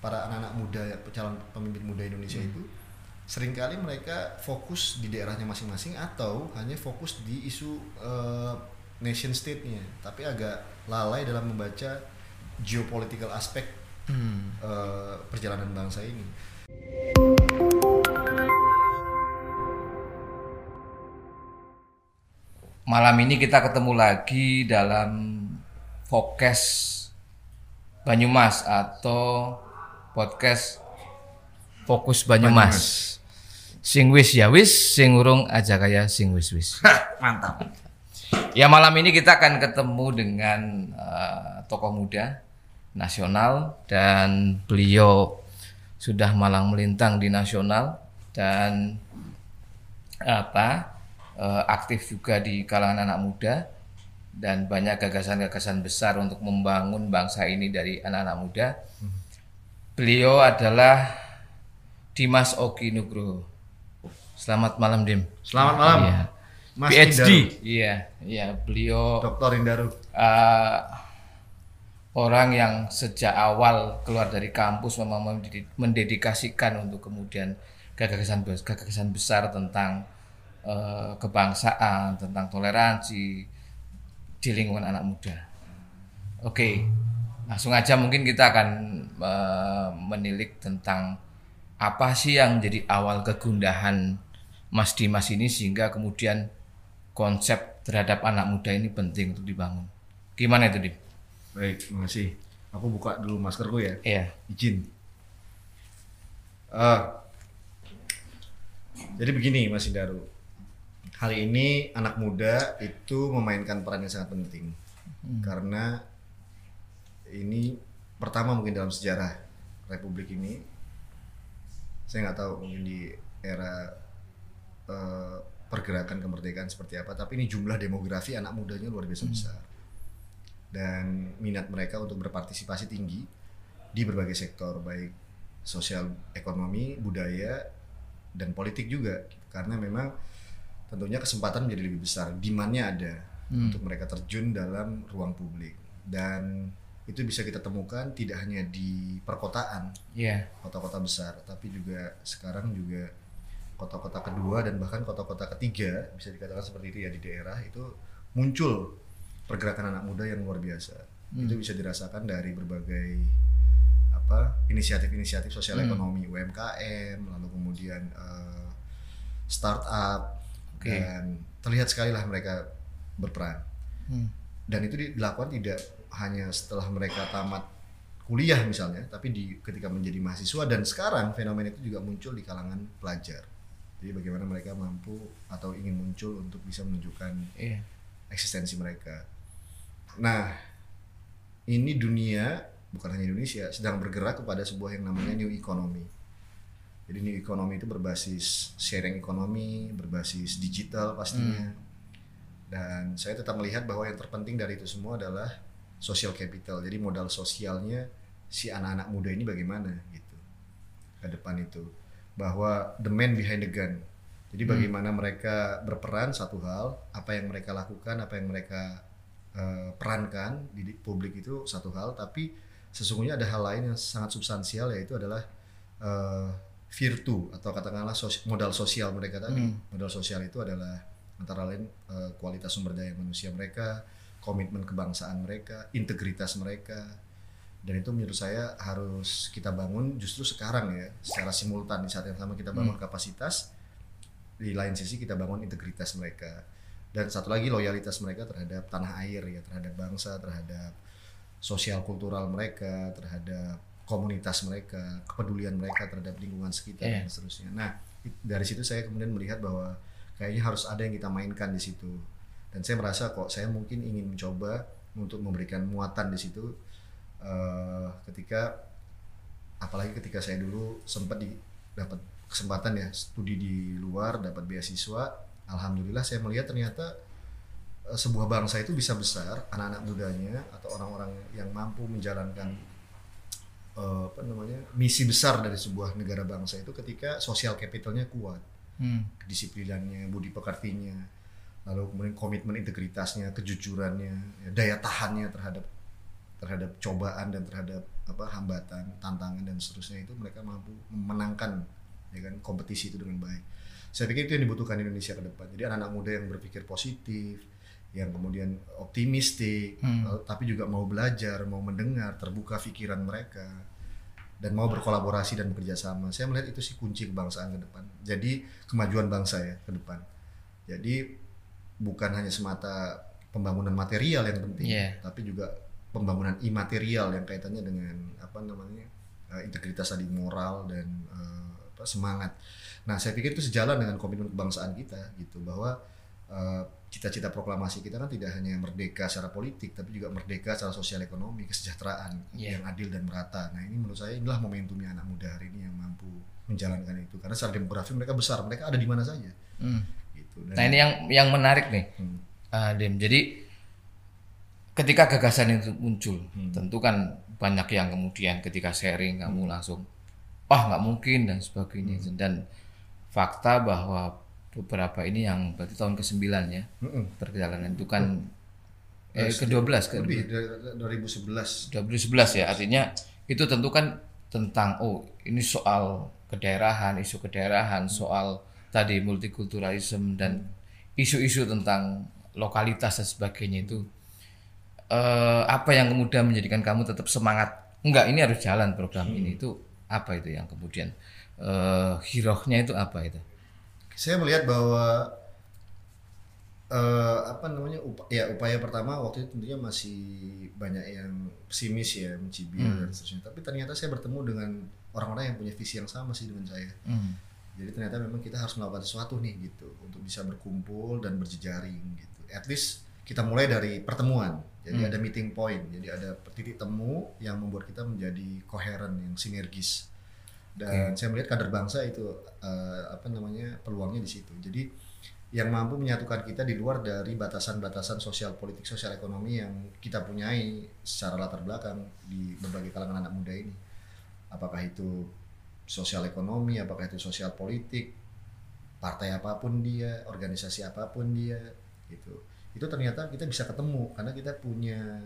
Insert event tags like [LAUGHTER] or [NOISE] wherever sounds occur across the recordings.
para anak-anak muda calon pemimpin muda Indonesia itu sering kali mereka fokus di daerahnya masing-masing atau hanya fokus di isu uh, nation state-nya tapi agak lalai dalam membaca geopolitical aspek hmm. uh, perjalanan bangsa ini. Malam ini kita ketemu lagi dalam Fokes Banyumas atau podcast Fokus Banyumas. Banyumas sing wis ya wis sing urung aja kaya sing wis wis mantap ya malam ini kita akan ketemu dengan uh, tokoh muda nasional dan beliau sudah malang melintang di nasional dan apa uh, aktif juga di kalangan anak muda dan banyak gagasan-gagasan besar untuk membangun bangsa ini dari anak-anak muda. Hmm. Beliau adalah Dimas Oki Nugroho. Selamat malam Dim. Selamat malam. Iya. Mas PhD. Indaru. Iya, iya beliau Dokter Indaru. Uh, orang yang sejak awal keluar dari kampus memang mendedikasikan untuk kemudian gagasan gagasan besar tentang uh, kebangsaan, tentang toleransi di lingkungan anak muda. Oke, okay. Langsung aja mungkin kita akan uh, menilik tentang apa sih yang jadi awal kegundahan Mas Dimas ini sehingga kemudian konsep terhadap anak muda ini penting untuk dibangun. Gimana itu, Dim? Baik, terima kasih. Aku buka dulu maskerku ya. Iya. Izin. Uh, jadi begini, Mas Indaru. Hari ini anak muda itu memainkan peran yang sangat penting. Hmm. Karena ini pertama mungkin dalam sejarah Republik ini. Saya nggak tahu mungkin di era Eh, pergerakan kemerdekaan seperti apa, tapi ini jumlah demografi anak mudanya luar biasa hmm. besar. Dan minat mereka untuk berpartisipasi tinggi di berbagai sektor, baik sosial, ekonomi, budaya, dan politik juga. Karena memang tentunya kesempatan menjadi lebih besar, demandnya ada hmm. untuk mereka terjun dalam ruang publik. Dan itu bisa kita temukan tidak hanya di perkotaan, yeah. kota-kota besar, tapi juga sekarang juga kota-kota kedua dan bahkan kota-kota ketiga bisa dikatakan seperti itu ya di daerah itu muncul pergerakan anak muda yang luar biasa hmm. itu bisa dirasakan dari berbagai apa inisiatif-inisiatif sosial hmm. ekonomi UMKM lalu kemudian uh, startup okay. dan terlihat sekali lah mereka berperan hmm. dan itu dilakukan tidak hanya setelah mereka tamat kuliah misalnya tapi di ketika menjadi mahasiswa dan sekarang fenomena itu juga muncul di kalangan pelajar jadi bagaimana mereka mampu atau ingin muncul untuk bisa menunjukkan yeah. eksistensi mereka. Nah, ini dunia bukan hanya Indonesia sedang bergerak kepada sebuah yang namanya new economy. Jadi new economy itu berbasis sharing ekonomi, berbasis digital pastinya. Hmm. Dan saya tetap melihat bahwa yang terpenting dari itu semua adalah social capital. Jadi modal sosialnya si anak-anak muda ini bagaimana gitu ke depan itu bahwa the man behind the gun. Jadi hmm. bagaimana hmm. mereka berperan satu hal, apa yang mereka lakukan, apa yang mereka uh, perankan di, di publik itu satu hal, tapi sesungguhnya ada hal lain yang sangat substansial yaitu adalah uh, virtu atau katakanlah sos modal sosial mereka tadi. Hmm. Modal sosial itu adalah antara lain uh, kualitas sumber daya manusia mereka, komitmen kebangsaan mereka, integritas mereka, dan itu menurut saya harus kita bangun justru sekarang ya secara simultan di saat yang sama kita bangun hmm. kapasitas di lain sisi kita bangun integritas mereka dan satu lagi loyalitas mereka terhadap tanah air ya terhadap bangsa terhadap sosial kultural mereka terhadap komunitas mereka kepedulian mereka terhadap lingkungan sekitar yeah. dan seterusnya nah dari situ saya kemudian melihat bahwa kayaknya harus ada yang kita mainkan di situ dan saya merasa kok saya mungkin ingin mencoba untuk memberikan muatan di situ uh, ketika apalagi ketika saya dulu sempat di dapat kesempatan ya studi di luar dapat beasiswa alhamdulillah saya melihat ternyata uh, sebuah bangsa itu bisa besar anak-anak mudanya atau orang-orang yang mampu menjalankan uh, apa namanya misi besar dari sebuah negara bangsa itu ketika sosial capitalnya kuat hmm. kedisiplinannya budi pekertinya lalu kemudian komitmen integritasnya kejujurannya ya, daya tahannya terhadap terhadap cobaan dan terhadap apa hambatan, tantangan dan seterusnya itu mereka mampu memenangkan ya kan kompetisi itu dengan baik. Saya pikir itu yang dibutuhkan Indonesia ke depan. Jadi anak-anak muda yang berpikir positif, yang kemudian optimistik, Hmm. tapi juga mau belajar, mau mendengar, terbuka pikiran mereka dan mau berkolaborasi dan bekerja sama. Saya melihat itu sih kunci kebangsaan ke depan. Jadi kemajuan bangsa ya ke depan. Jadi bukan hanya semata pembangunan material yang penting, Iya. tapi juga pembangunan imaterial yang kaitannya dengan apa namanya eh, integritas tadi moral dan eh, apa, semangat. Nah saya pikir itu sejalan dengan komitmen kebangsaan kita gitu bahwa eh, cita-cita proklamasi kita kan tidak hanya merdeka secara politik tapi juga merdeka secara sosial ekonomi kesejahteraan Iya. yang adil dan merata. Nah ini menurut saya inilah momentumnya anak muda hari ini yang mampu menjalankan itu karena secara demografi mereka besar mereka ada di mana saja Hmm. Dan- Nah ini yang yang menarik nih, Hmm. ah, Dim. Jadi ketika gagasan itu muncul, Hmm. tentu kan banyak yang kemudian ketika sharing kamu langsung, wah nggak mungkin dan sebagainya. Hmm. Dan fakta bahwa beberapa ini yang berarti tahun ke-9 ya Mm-mm. perjalanan itu kan eh, Eh, ke-12 ke lebih dari 2011 2011 ya artinya itu tentu kan tentang oh ini soal kedaerahan isu kedaerahan soal tadi multikulturalisme dan isu-isu tentang lokalitas dan sebagainya itu eh, apa yang kemudian menjadikan kamu tetap semangat? Enggak ini harus jalan program ini. Itu apa itu yang kemudian eh hirohnya itu apa itu? Saya melihat bahwa eh, apa namanya upa- ya upaya pertama waktu itu tentunya masih banyak yang pesimis ya mencibir Hmm. dan seterusnya. Tapi ternyata saya bertemu dengan orang-orang yang punya visi yang sama sih dengan saya. Hmm. Jadi ternyata memang kita harus melakukan sesuatu nih gitu. Untuk bisa berkumpul dan berjejaring gitu. At least kita mulai dari pertemuan. Jadi Hmm. ada meeting point. Jadi ada titik temu yang membuat kita menjadi koheren yang sinergis. Dan saya melihat kader bangsa itu eh, apa namanya peluangnya di situ. Jadi yang mampu menyatukan kita di luar dari batasan-batasan sosial politik sosial ekonomi yang kita punyai secara latar belakang di berbagai kalangan anak muda ini. Apakah itu sosial ekonomi apakah itu sosial politik partai apa pun dia organisasi apa pun dia gitu itu ternyata kita bisa ketemu karena kita punya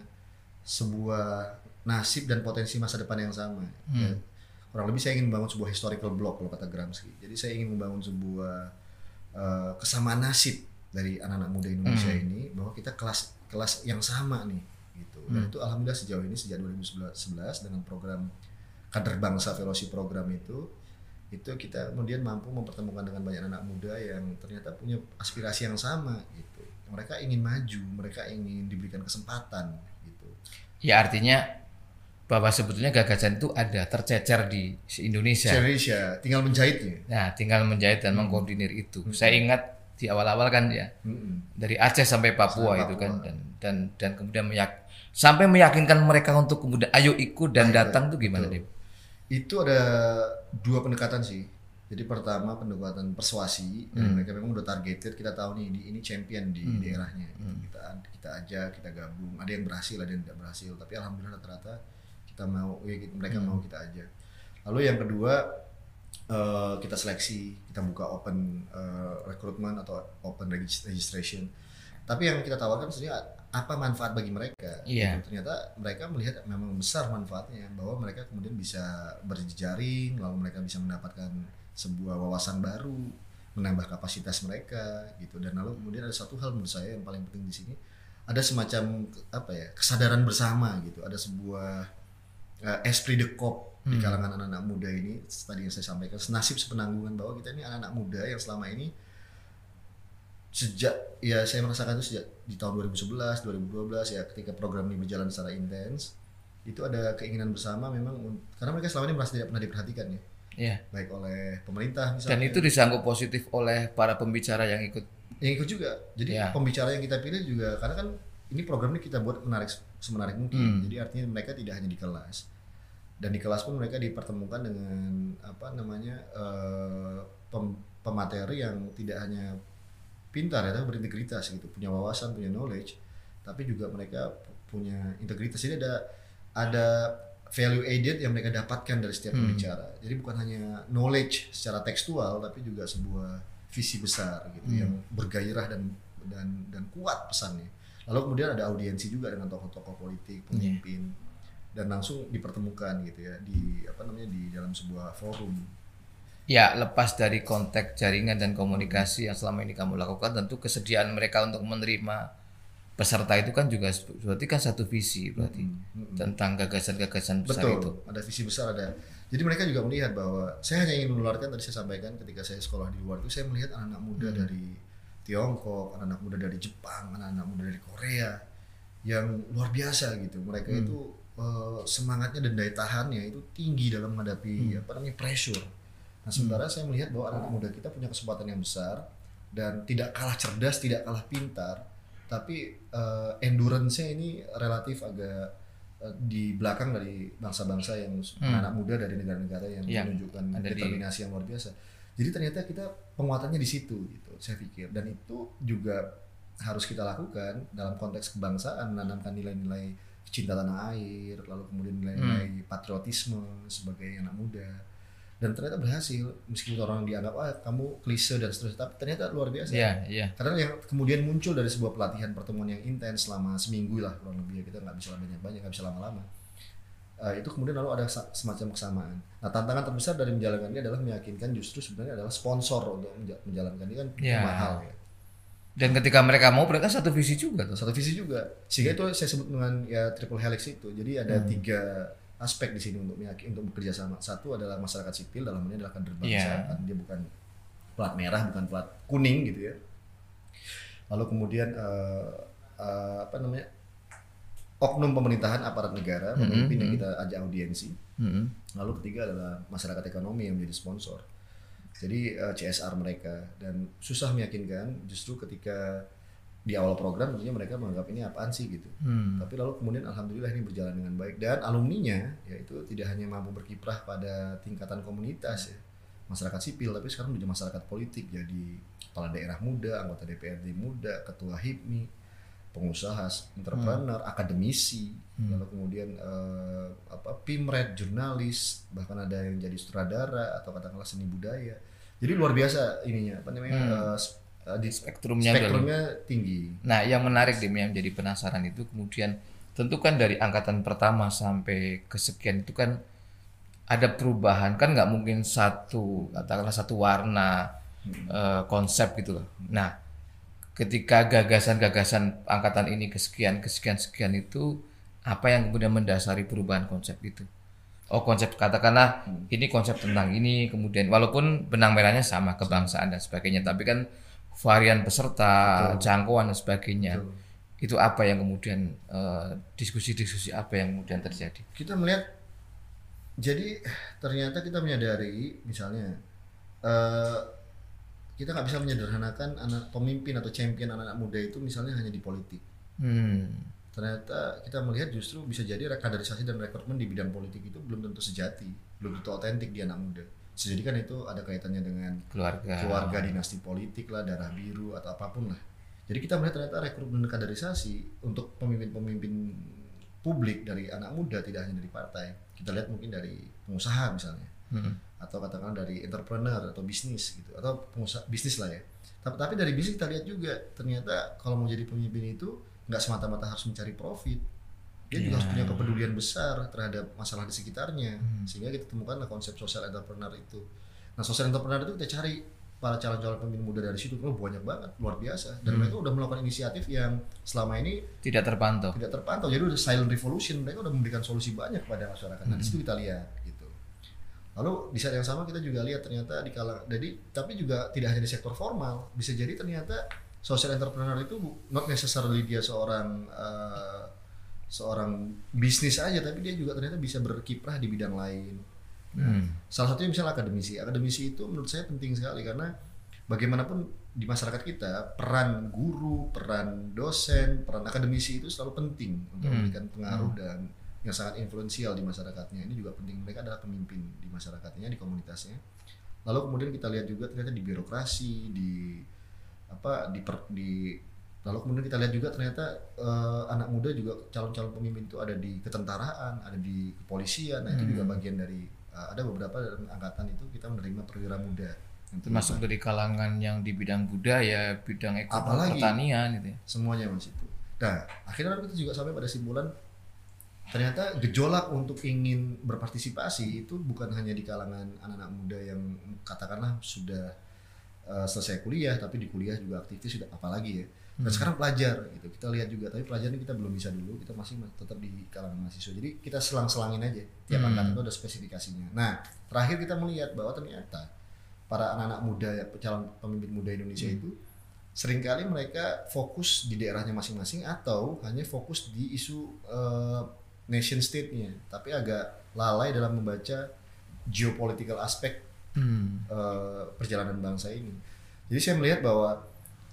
sebuah nasib dan potensi masa depan yang sama ya. Hmm. kurang lebih saya ingin membangun sebuah historical block kalau kata Gramsci jadi saya ingin membangun sebuah eh, kesamaan nasib dari anak-anak muda Indonesia Hmm. ini bahwa kita kelas kelas yang sama nih gitu dan Hmm. itu alhamdulillah sejauh ini sejak 2011 dengan program kader bangsa fellowship program itu itu kita kemudian mampu mempertemukan dengan banyak anak muda yang ternyata punya aspirasi yang sama gitu mereka ingin maju mereka ingin diberikan kesempatan gitu ya artinya bahwa sebetulnya gagasan itu ada tercecer di Indonesia Indonesia tinggal menjahitnya Nah, tinggal menjahit dan mengkoordinir itu. Saya ingat di awal-awal kan ya Mm-mm. dari Aceh sampai Papua Sampai itu Papua. kan dan dan dan kemudian meyak sampai meyakinkan mereka untuk kemudian ayo ikut dan Ayo, datang tuh gimana betul. Dim? Itu ada dua pendekatan sih jadi pertama pendekatan persuasi dan Hmm. mereka memang udah targeted kita tahu nih ini, ini champion di Hmm. daerahnya gitu. Hmm. kita kita ajak kita gabung ada yang berhasil ada yang tidak berhasil tapi alhamdulillah rata-rata kita mau ya, mereka Hmm. mau kita ajak lalu yang kedua eh, kita seleksi kita buka open eh, recruitment atau open regis- registration tapi yang kita tawarkan sebenarnya apa manfaat bagi mereka Iya. gitu. ternyata mereka melihat memang besar manfaatnya bahwa mereka kemudian bisa berjejaring lalu mereka bisa mendapatkan sebuah wawasan baru menambah kapasitas mereka gitu dan lalu kemudian ada satu hal menurut saya yang paling penting di sini ada semacam apa ya kesadaran bersama gitu ada sebuah eh, esprit de corps di Hmm. kalangan anak-anak muda ini tadi yang saya sampaikan nasib sepenanggungan bahwa kita ini anak-anak muda yang selama ini sejak ya saya merasakan itu sejak di tahun 2011 2012 ya ketika program ini berjalan secara intens itu ada keinginan bersama memang karena mereka selama ini merasa tidak pernah diperhatikan ya Iya. baik oleh pemerintah Dan misalnya itu disangkut positif oleh para pembicara yang ikut. yang ikut juga jadi Ya. pembicara yang kita pilih juga karena kan ini program ini kita buat menarik semenarik mungkin Hmm. jadi artinya mereka tidak hanya di kelas dan di kelas pun mereka dipertemukan dengan apa namanya eh, pem- pemateri yang tidak hanya pintar ya tapi berintegritas gitu punya wawasan punya knowledge tapi juga mereka pu- punya integritas jadi ada ada value added yang mereka dapatkan dari setiap Hmm. pembicara jadi bukan hanya knowledge secara tekstual tapi juga sebuah visi besar gitu Hmm. yang bergairah dan dan dan kuat pesannya lalu kemudian ada audiensi juga dengan tokoh-tokoh politik pemimpin dan langsung dipertemukan gitu ya di apa namanya di dalam sebuah forum. Ya, lepas dari konteks jaringan dan komunikasi yang selama ini kamu lakukan, tentu kesediaan mereka untuk menerima peserta itu kan juga berarti kan satu visi berarti tentang gagasan-gagasan besar Betul, itu. ada visi besar ada. Jadi mereka juga melihat bahwa saya hanya ingin menularkan tadi saya sampaikan ketika saya sekolah di luar itu saya melihat anak-anak muda dari Tiongkok, anak-anak muda dari Jepang, anak-anak muda dari Korea yang luar biasa gitu. Mereka itu eh, semangatnya dan daya tahannya itu tinggi dalam menghadapi apa namanya pressure. Nah, sementara saya melihat bahwa anak muda kita punya kesempatan yang besar dan tidak kalah cerdas, tidak kalah pintar, tapi eh, endurance-nya ini relatif agak eh, di belakang dari bangsa-bangsa yang anak muda dari negara-negara yang Yang menunjukkan ada di- determinasi yang luar biasa. Jadi ternyata kita penguatannya di situ gitu, saya pikir. Dan itu juga harus kita lakukan dalam konteks kebangsaan, menanamkan nilai-nilai cinta tanah air, lalu kemudian nilai-nilai patriotisme sebagai anak muda. Dan ternyata berhasil, meskipun orang dianggap ah kamu klise dan seterusnya, tapi ternyata luar biasa. Iya, iya. Karena yang kemudian muncul dari sebuah pelatihan pertemuan yang intens selama seminggu lah kurang lebih ya kita nggak bisa banyak-banyak nggak bisa lama-lama. Eh, itu kemudian lalu ada semacam kesamaan. Nah tantangan terbesar dari menjalankan ini adalah meyakinkan justru sebenarnya adalah sponsor untuk menja- menjalankan ini kan Ya. mahal ya. Dan ketika mereka mau mereka satu visi juga tuh. Satu visi juga. Sehingga itu saya sebut dengan ya triple helix itu. Jadi ada tiga aspek di sini untuk meyakin untuk bekerja sama. Satu adalah masyarakat sipil dalam ini adalah kader bangsa. Kan dia bukan plat merah, bukan plat kuning gitu ya. Lalu kemudian eh, eh, apa namanya? oknum pemerintahan aparat negara, pemimpin yang kita ajak audiensi. Mm-mm. Lalu ketiga adalah masyarakat ekonomi yang menjadi sponsor. Jadi eh, CSR mereka dan susah meyakinkan justru ketika di awal program tentunya mereka menganggap ini apaan sih gitu. Hmm. Tapi lalu kemudian alhamdulillah ini berjalan dengan baik. Dan alumninya yaitu tidak hanya mampu berkiprah pada tingkatan komunitas ya. Masyarakat sipil tapi sekarang menjadi masyarakat politik. Jadi kepala daerah muda, anggota DPRD muda, ketua HIPMI, pengusaha, entrepreneur, akademisi, lalu kemudian eh, apa pimret, jurnalis, bahkan ada yang jadi sutradara atau katakanlah seni budaya. Jadi luar biasa ininya apa namanya s- eh, di Spektrumnya spektrumnya tinggi. Nah, yang menarik Dim yang menjadi penasaran itu kemudian tentu kan dari angkatan pertama sampai kesekian itu kan ada perubahan kan nggak mungkin satu katakanlah satu warna eh, konsep gitu loh. Nah, ketika gagasan-gagasan angkatan ini kesekian kesekian sekian itu apa yang kemudian mendasari perubahan konsep itu? Oh konsep katakanlah ini konsep tentang ini kemudian walaupun benang merahnya sama kebangsaan dan sebagainya tapi kan varian peserta jangkauan dan sebagainya. Itu apa yang kemudian eh, diskusi-diskusi apa yang kemudian terjadi? kita melihat jadi ternyata kita menyadari misalnya eh, kita nggak bisa menyederhanakan anak pemimpin atau champion anak-anak muda itu misalnya hanya di politik. Hmm. ternyata kita melihat justru bisa jadi kaderisasi dan rekrutmen di bidang politik itu belum tentu sejati belum tentu otentik di anak muda jadi kan itu ada kaitannya dengan keluarga. keluarga dinasti politik lah darah biru atau apa pun lah. Jadi kita melihat ternyata rekrutmen kaderisasi untuk pemimpin-pemimpin publik dari anak muda tidak hanya dari partai. Kita lihat mungkin dari pengusaha misalnya. Hmm. atau katakan dari entrepreneur atau bisnis gitu atau pengusaha bisnis lah ya. Tapi, tapi dari bisnis kita lihat juga ternyata kalau mau jadi pemimpin itu nggak semata-mata harus mencari profit dia juga harus punya kepedulian besar terhadap masalah di sekitarnya. Sehingga kita temukanlah konsep social entrepreneur itu. Nah social entrepreneur itu kita cari para calon-calon pemimpin muda dari situ. Oh, banyak banget luar biasa. Dan mereka udah melakukan inisiatif yang selama ini Tidak terpantau. tidak terpantau. Jadi udah silent revolution. Mereka udah memberikan solusi banyak kepada masyarakat. Nah di situ kita lihat gitu. Lalu di saat yang sama kita juga lihat ternyata di kalangan jadi tapi juga tidak hanya di sektor formal. Bisa jadi ternyata social entrepreneur itu not necessarily dia seorang eh, seorang bisnis aja tapi dia juga ternyata bisa berkiprah di bidang lain Hmm. Salah satunya misalnya akademisi. Akademisi itu menurut saya penting sekali karena bagaimanapun di masyarakat kita peran guru, peran dosen, peran akademisi itu selalu penting untuk memberikan pengaruh dan yang sangat influensial di masyarakatnya. Ini juga penting. Mereka adalah pemimpin di masyarakatnya, di komunitasnya. Lalu kemudian kita lihat juga ternyata di birokrasi, di apa di per- di lalu kemudian kita lihat juga ternyata eh, anak muda juga calon-calon pemimpin itu ada di ketentaraan, ada di kepolisian. Nah, itu juga bagian dari eh, ada beberapa dalam angkatan itu kita menerima perwira muda. yang Termasuk dari kalangan yang di bidang budaya, bidang ekonomi, Apalagi? pertanian gitu ya. semuanya mas itu. Nah, akhirnya kita juga sampai pada simpulan ternyata gejolak untuk ingin berpartisipasi itu bukan hanya di kalangan anak-anak muda yang katakanlah sudah uh, selesai kuliah tapi di kuliah juga aktivis sudah apalagi ya dan Hmm. sekarang pelajar gitu kita lihat juga tapi pelajar ini kita belum bisa dulu kita masih ma- tetap di kalangan mahasiswa jadi kita selang-selangin aja tiap Hmm. angkatan itu ada spesifikasinya nah terakhir kita melihat bahwa ternyata para anak-anak muda calon pemimpin muda Indonesia Hmm. itu sering kali mereka fokus di daerahnya masing-masing atau hanya fokus di isu eh, nation state-nya tapi agak lalai dalam membaca geopolitical aspek Hmm. eh, perjalanan bangsa ini. Jadi saya melihat bahwa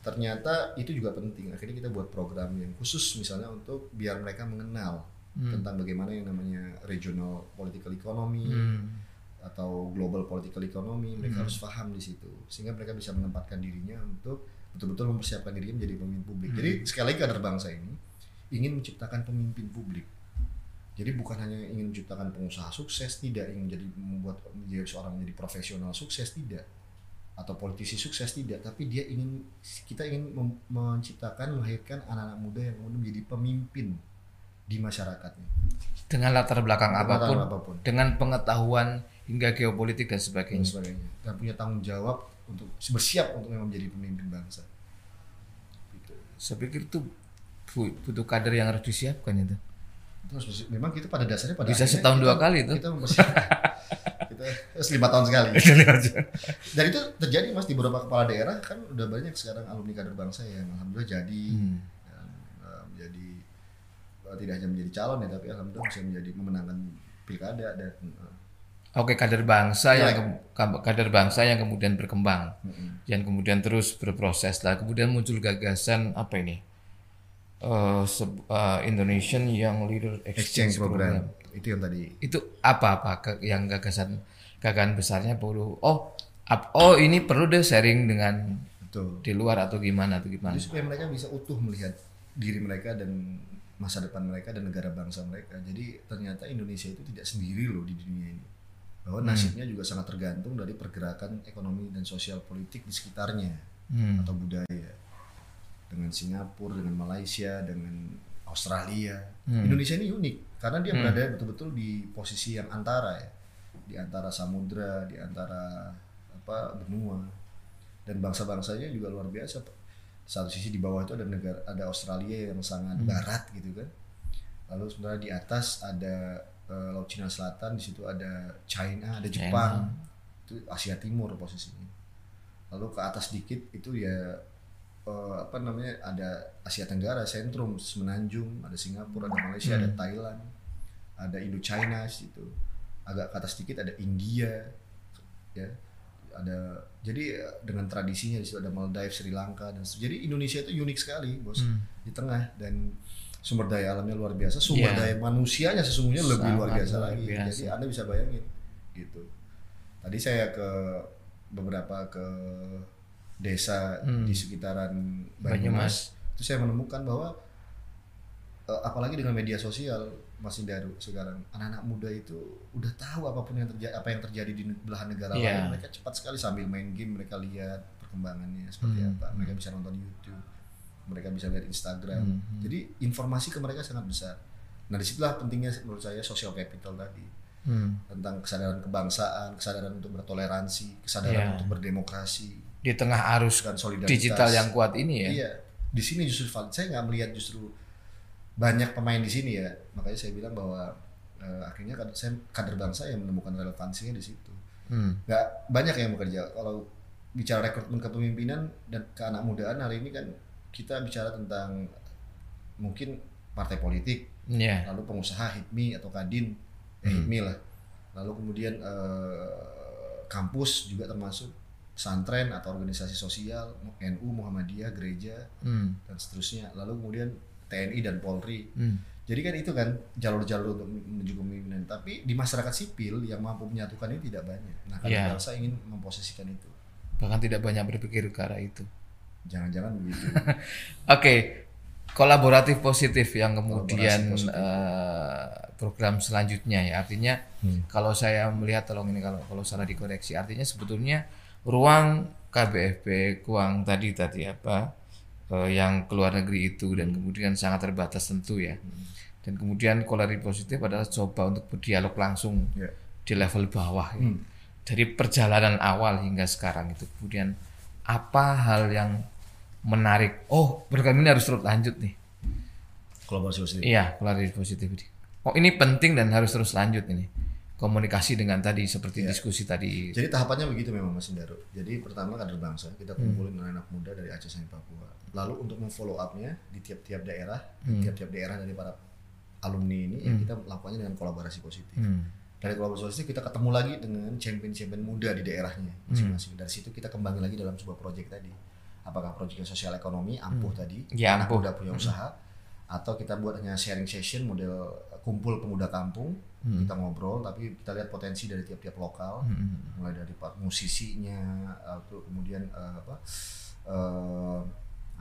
ternyata itu juga penting. Akhirnya kita buat program yang khusus misalnya untuk biar mereka mengenal Hmm. tentang bagaimana yang namanya regional political economy Hmm. atau global political economy. Mereka Hmm. harus paham di situ sehingga mereka bisa menempatkan dirinya untuk betul-betul mempersiapkan dirinya menjadi pemimpin publik. Hmm. Jadi sekali lagi kader bangsa ini ingin menciptakan pemimpin publik. Jadi bukan hanya ingin menciptakan pengusaha sukses, tidak ingin menjadi membuat menjadi seorang menjadi profesional sukses tidak atau politisi sukses tidak, tapi dia ingin kita ingin menciptakan melahirkan anak-anak muda yang kemudian menjadi pemimpin di masyarakatnya. Dengan latar belakang Latar apa pun, apa pun. dengan pengetahuan hingga geopolitik dan dan sebagainya. sebagainya dan punya tanggung jawab untuk bersiap untuk memang menjadi pemimpin bangsa. Gitu. Saya pikir itu bu- butuh kader yang harus disiapkan itu. Bersi- memang kita pada dasarnya pada Bisa setahun dua kali itu. Kita [LAUGHS] harus [LAUGHS] lima tahun sekali. Dan itu terjadi mas di beberapa kepala daerah kan udah banyak sekarang alumni kader bangsa yang alhamdulillah jadi Hmm. dan eh, menjadi eh, tidak hanya menjadi calon ya tapi alhamdulillah bisa menjadi memenangkan pilkada dan eh, Oke, kader bangsa Iya. yang kader bangsa yang kemudian berkembang, mm-mm. yang kemudian terus berproses lah. Kemudian muncul gagasan apa ini? Eh, seb- eh, Indonesian Young Leader exchange Exchange, program. Program. itu yang tadi Itu apa-apa ke- yang gagasan gagasan besarnya perlu? Oh, ap- oh ini perlu deh sharing dengan betul. di luar atau gimana atau gimana? Jadi supaya mereka bisa utuh melihat diri mereka dan masa depan mereka dan negara bangsa mereka. Jadi ternyata Indonesia itu tidak sendiri loh di dunia ini. Bahwa nasibnya juga sangat tergantung dari pergerakan ekonomi dan sosial politik di sekitarnya Hmm. atau budaya. Dengan Singapura, dengan Malaysia, dengan Australia. Hmm. Indonesia ini unik karena dia berada betul-betul di posisi yang antara ya. Di antara samudra, di antara apa benua. Dan bangsa-bangsanya juga luar biasa. Satu sisi di bawah itu ada negara ada Australia yang sangat barat gitu kan. Lalu sebenarnya di atas ada eh, Laut Cina Selatan, di situ ada China, ada Jepang. Itu Asia Timur posisinya. Lalu ke atas dikit itu ya eh, apa namanya ada Asia Tenggara, sentrum Semenanjung, ada Singapura, ada Malaysia, ada Thailand, ada Indochina di situ. Agak ke atas dikit ada India, ya ada jadi eh, dengan tradisinya di situ ada Maldives, Sri Lanka dan jadi Indonesia itu unik sekali bos Hmm. di tengah dan sumber daya alamnya luar biasa, sumber Iya. daya manusianya sesungguhnya lebih Sangat luar biasa luar lagi. biasa. Jadi anda bisa bayangin gitu. Tadi saya ke beberapa ke desa Hmm. di sekitaran Banyumas. Banyumas, itu saya menemukan bahwa eh, apalagi dengan media sosial masih Daru sekarang anak-anak muda itu udah tahu apa pun yang terjadi apa yang terjadi di belahan negara Iya. lain mereka cepat sekali sambil main game mereka lihat perkembangannya seperti Hmm. apa mereka bisa nonton YouTube mereka bisa lihat Instagram Hmm, hmm. jadi informasi ke mereka sangat besar nah di situlah pentingnya menurut saya social capital tadi Hmm. tentang kesadaran kebangsaan kesadaran untuk bertoleransi kesadaran Iya. untuk berdemokrasi Di tengah arus dan solidaritas digital yang kuat ini ya. Iya, di sini justru valid. Saya nggak melihat justru banyak pemain di sini ya. Makanya saya bilang bahwa eh, akhirnya kader, saya kader bangsa yang menemukan relevansinya di situ. Hmm. Nggak banyak yang bekerja. Kalau bicara rekrutmen kepemimpinan dan ke anak mudaan hari ini kan kita bicara tentang mungkin partai politik, Iya. lalu pengusaha HIPMI atau Kadin, ya Hmm. HIPMI lah. Lalu kemudian eh, kampus juga termasuk pesantren atau organisasi sosial, NU, Muhammadiyah, gereja, Hmm. dan seterusnya. Lalu kemudian TNI dan Polri. Hmm. Jadi kan itu kan jalur-jalur untuk menuju kepemimpinan. Tapi di masyarakat sipil yang mampu menyatukan ini tidak banyak. Nah, karena Iya. bangsa ingin memposisikan itu. Bahkan tidak banyak berpikir ke arah itu. Jangan-jangan begitu. [LAUGHS] Oke, kolaboratif positif yang kemudian positif. eh, program selanjutnya ya. Artinya Hmm. kalau saya melihat tolong ini kalau kalau salah dikoreksi. Artinya sebetulnya ruang KBFP Kuang tadi tadi apa eh, yang keluar negeri itu dan kemudian sangat terbatas tentu ya. dan kemudian kolerasi positif adalah coba untuk berdialog langsung Ya. di level bawah ya. Hmm. dari perjalanan awal hingga sekarang itu kemudian apa hal yang menarik oh program ini harus terus lanjut nih Kolaborasi positif. iya kolerasi positif oh ini penting dan harus terus lanjut ini komunikasi dengan tadi seperti diskusi tadi Jadi tahapannya begitu memang Mas Indaro. Jadi pertama kader bangsa, kita kumpulin anak-anak muda dari Aceh sampai Papua. Lalu untuk memfollow up-nya di tiap-tiap daerah, di tiap-tiap daerah dari para alumni ini ya kita lakukannya dengan kolaborasi positif. Hmm. Dari kolaborasi positif kita ketemu lagi dengan champion-champion muda di daerahnya masing-masing. Dari situ kita kembangin lagi dalam sebuah proyek tadi. Apakah proyek sosial ekonomi ampuh tadi, Ya, anak ampuh. muda punya usaha, atau kita buat hanya sharing session model kumpul pemuda kampung, kita ngobrol, tapi kita lihat potensi dari tiap-tiap lokal, mulai dari musisinya, atau kemudian eh, apa eh,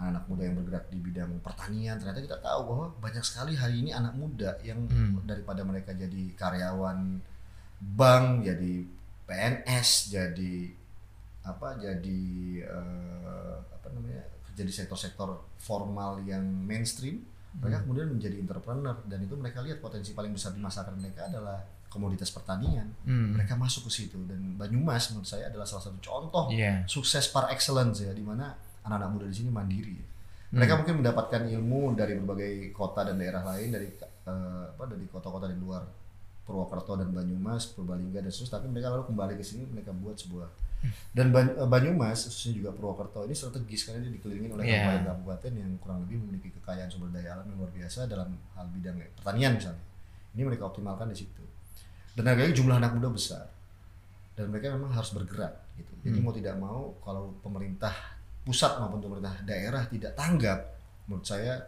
anak muda yang bergerak di bidang pertanian, ternyata kita tahu bahwa banyak sekali hari ini anak muda yang daripada mereka jadi karyawan bank, jadi PNS, jadi apa, jadi eh, apa namanya, jadi sektor-sektor formal yang mainstream, mereka kemudian menjadi entrepreneur dan itu mereka lihat potensi paling besar di masyarakat mereka adalah komoditas pertanian. Hmm. Mereka masuk ke situ dan Banyumas menurut saya adalah salah satu contoh Iya. sukses par excellence ya di mana anak-anak muda di sini mandiri. Hmm. Mereka mungkin mendapatkan ilmu dari berbagai kota dan daerah lain dari eh, apa dari kota-kota di luar Purwokerto dan Banyumas, Purbalingga dan seterusnya tapi mereka lalu kembali ke sini mereka buat sebuah dan Ban- eh, Banyumas khususnya juga Purwokerto ini strategis karena dia dikelilingi oleh Iya. kabupaten-kabupaten yang kurang lebih memiliki kekayaan sumber daya alam yang luar biasa dalam hal bidang pertanian misalnya. Ini mereka optimalkan di situ. Dan lagi jumlah anak muda besar dan mereka memang harus bergerak gitu. Jadi Hmm. mau tidak mau kalau pemerintah pusat maupun pemerintah daerah tidak tanggap, menurut saya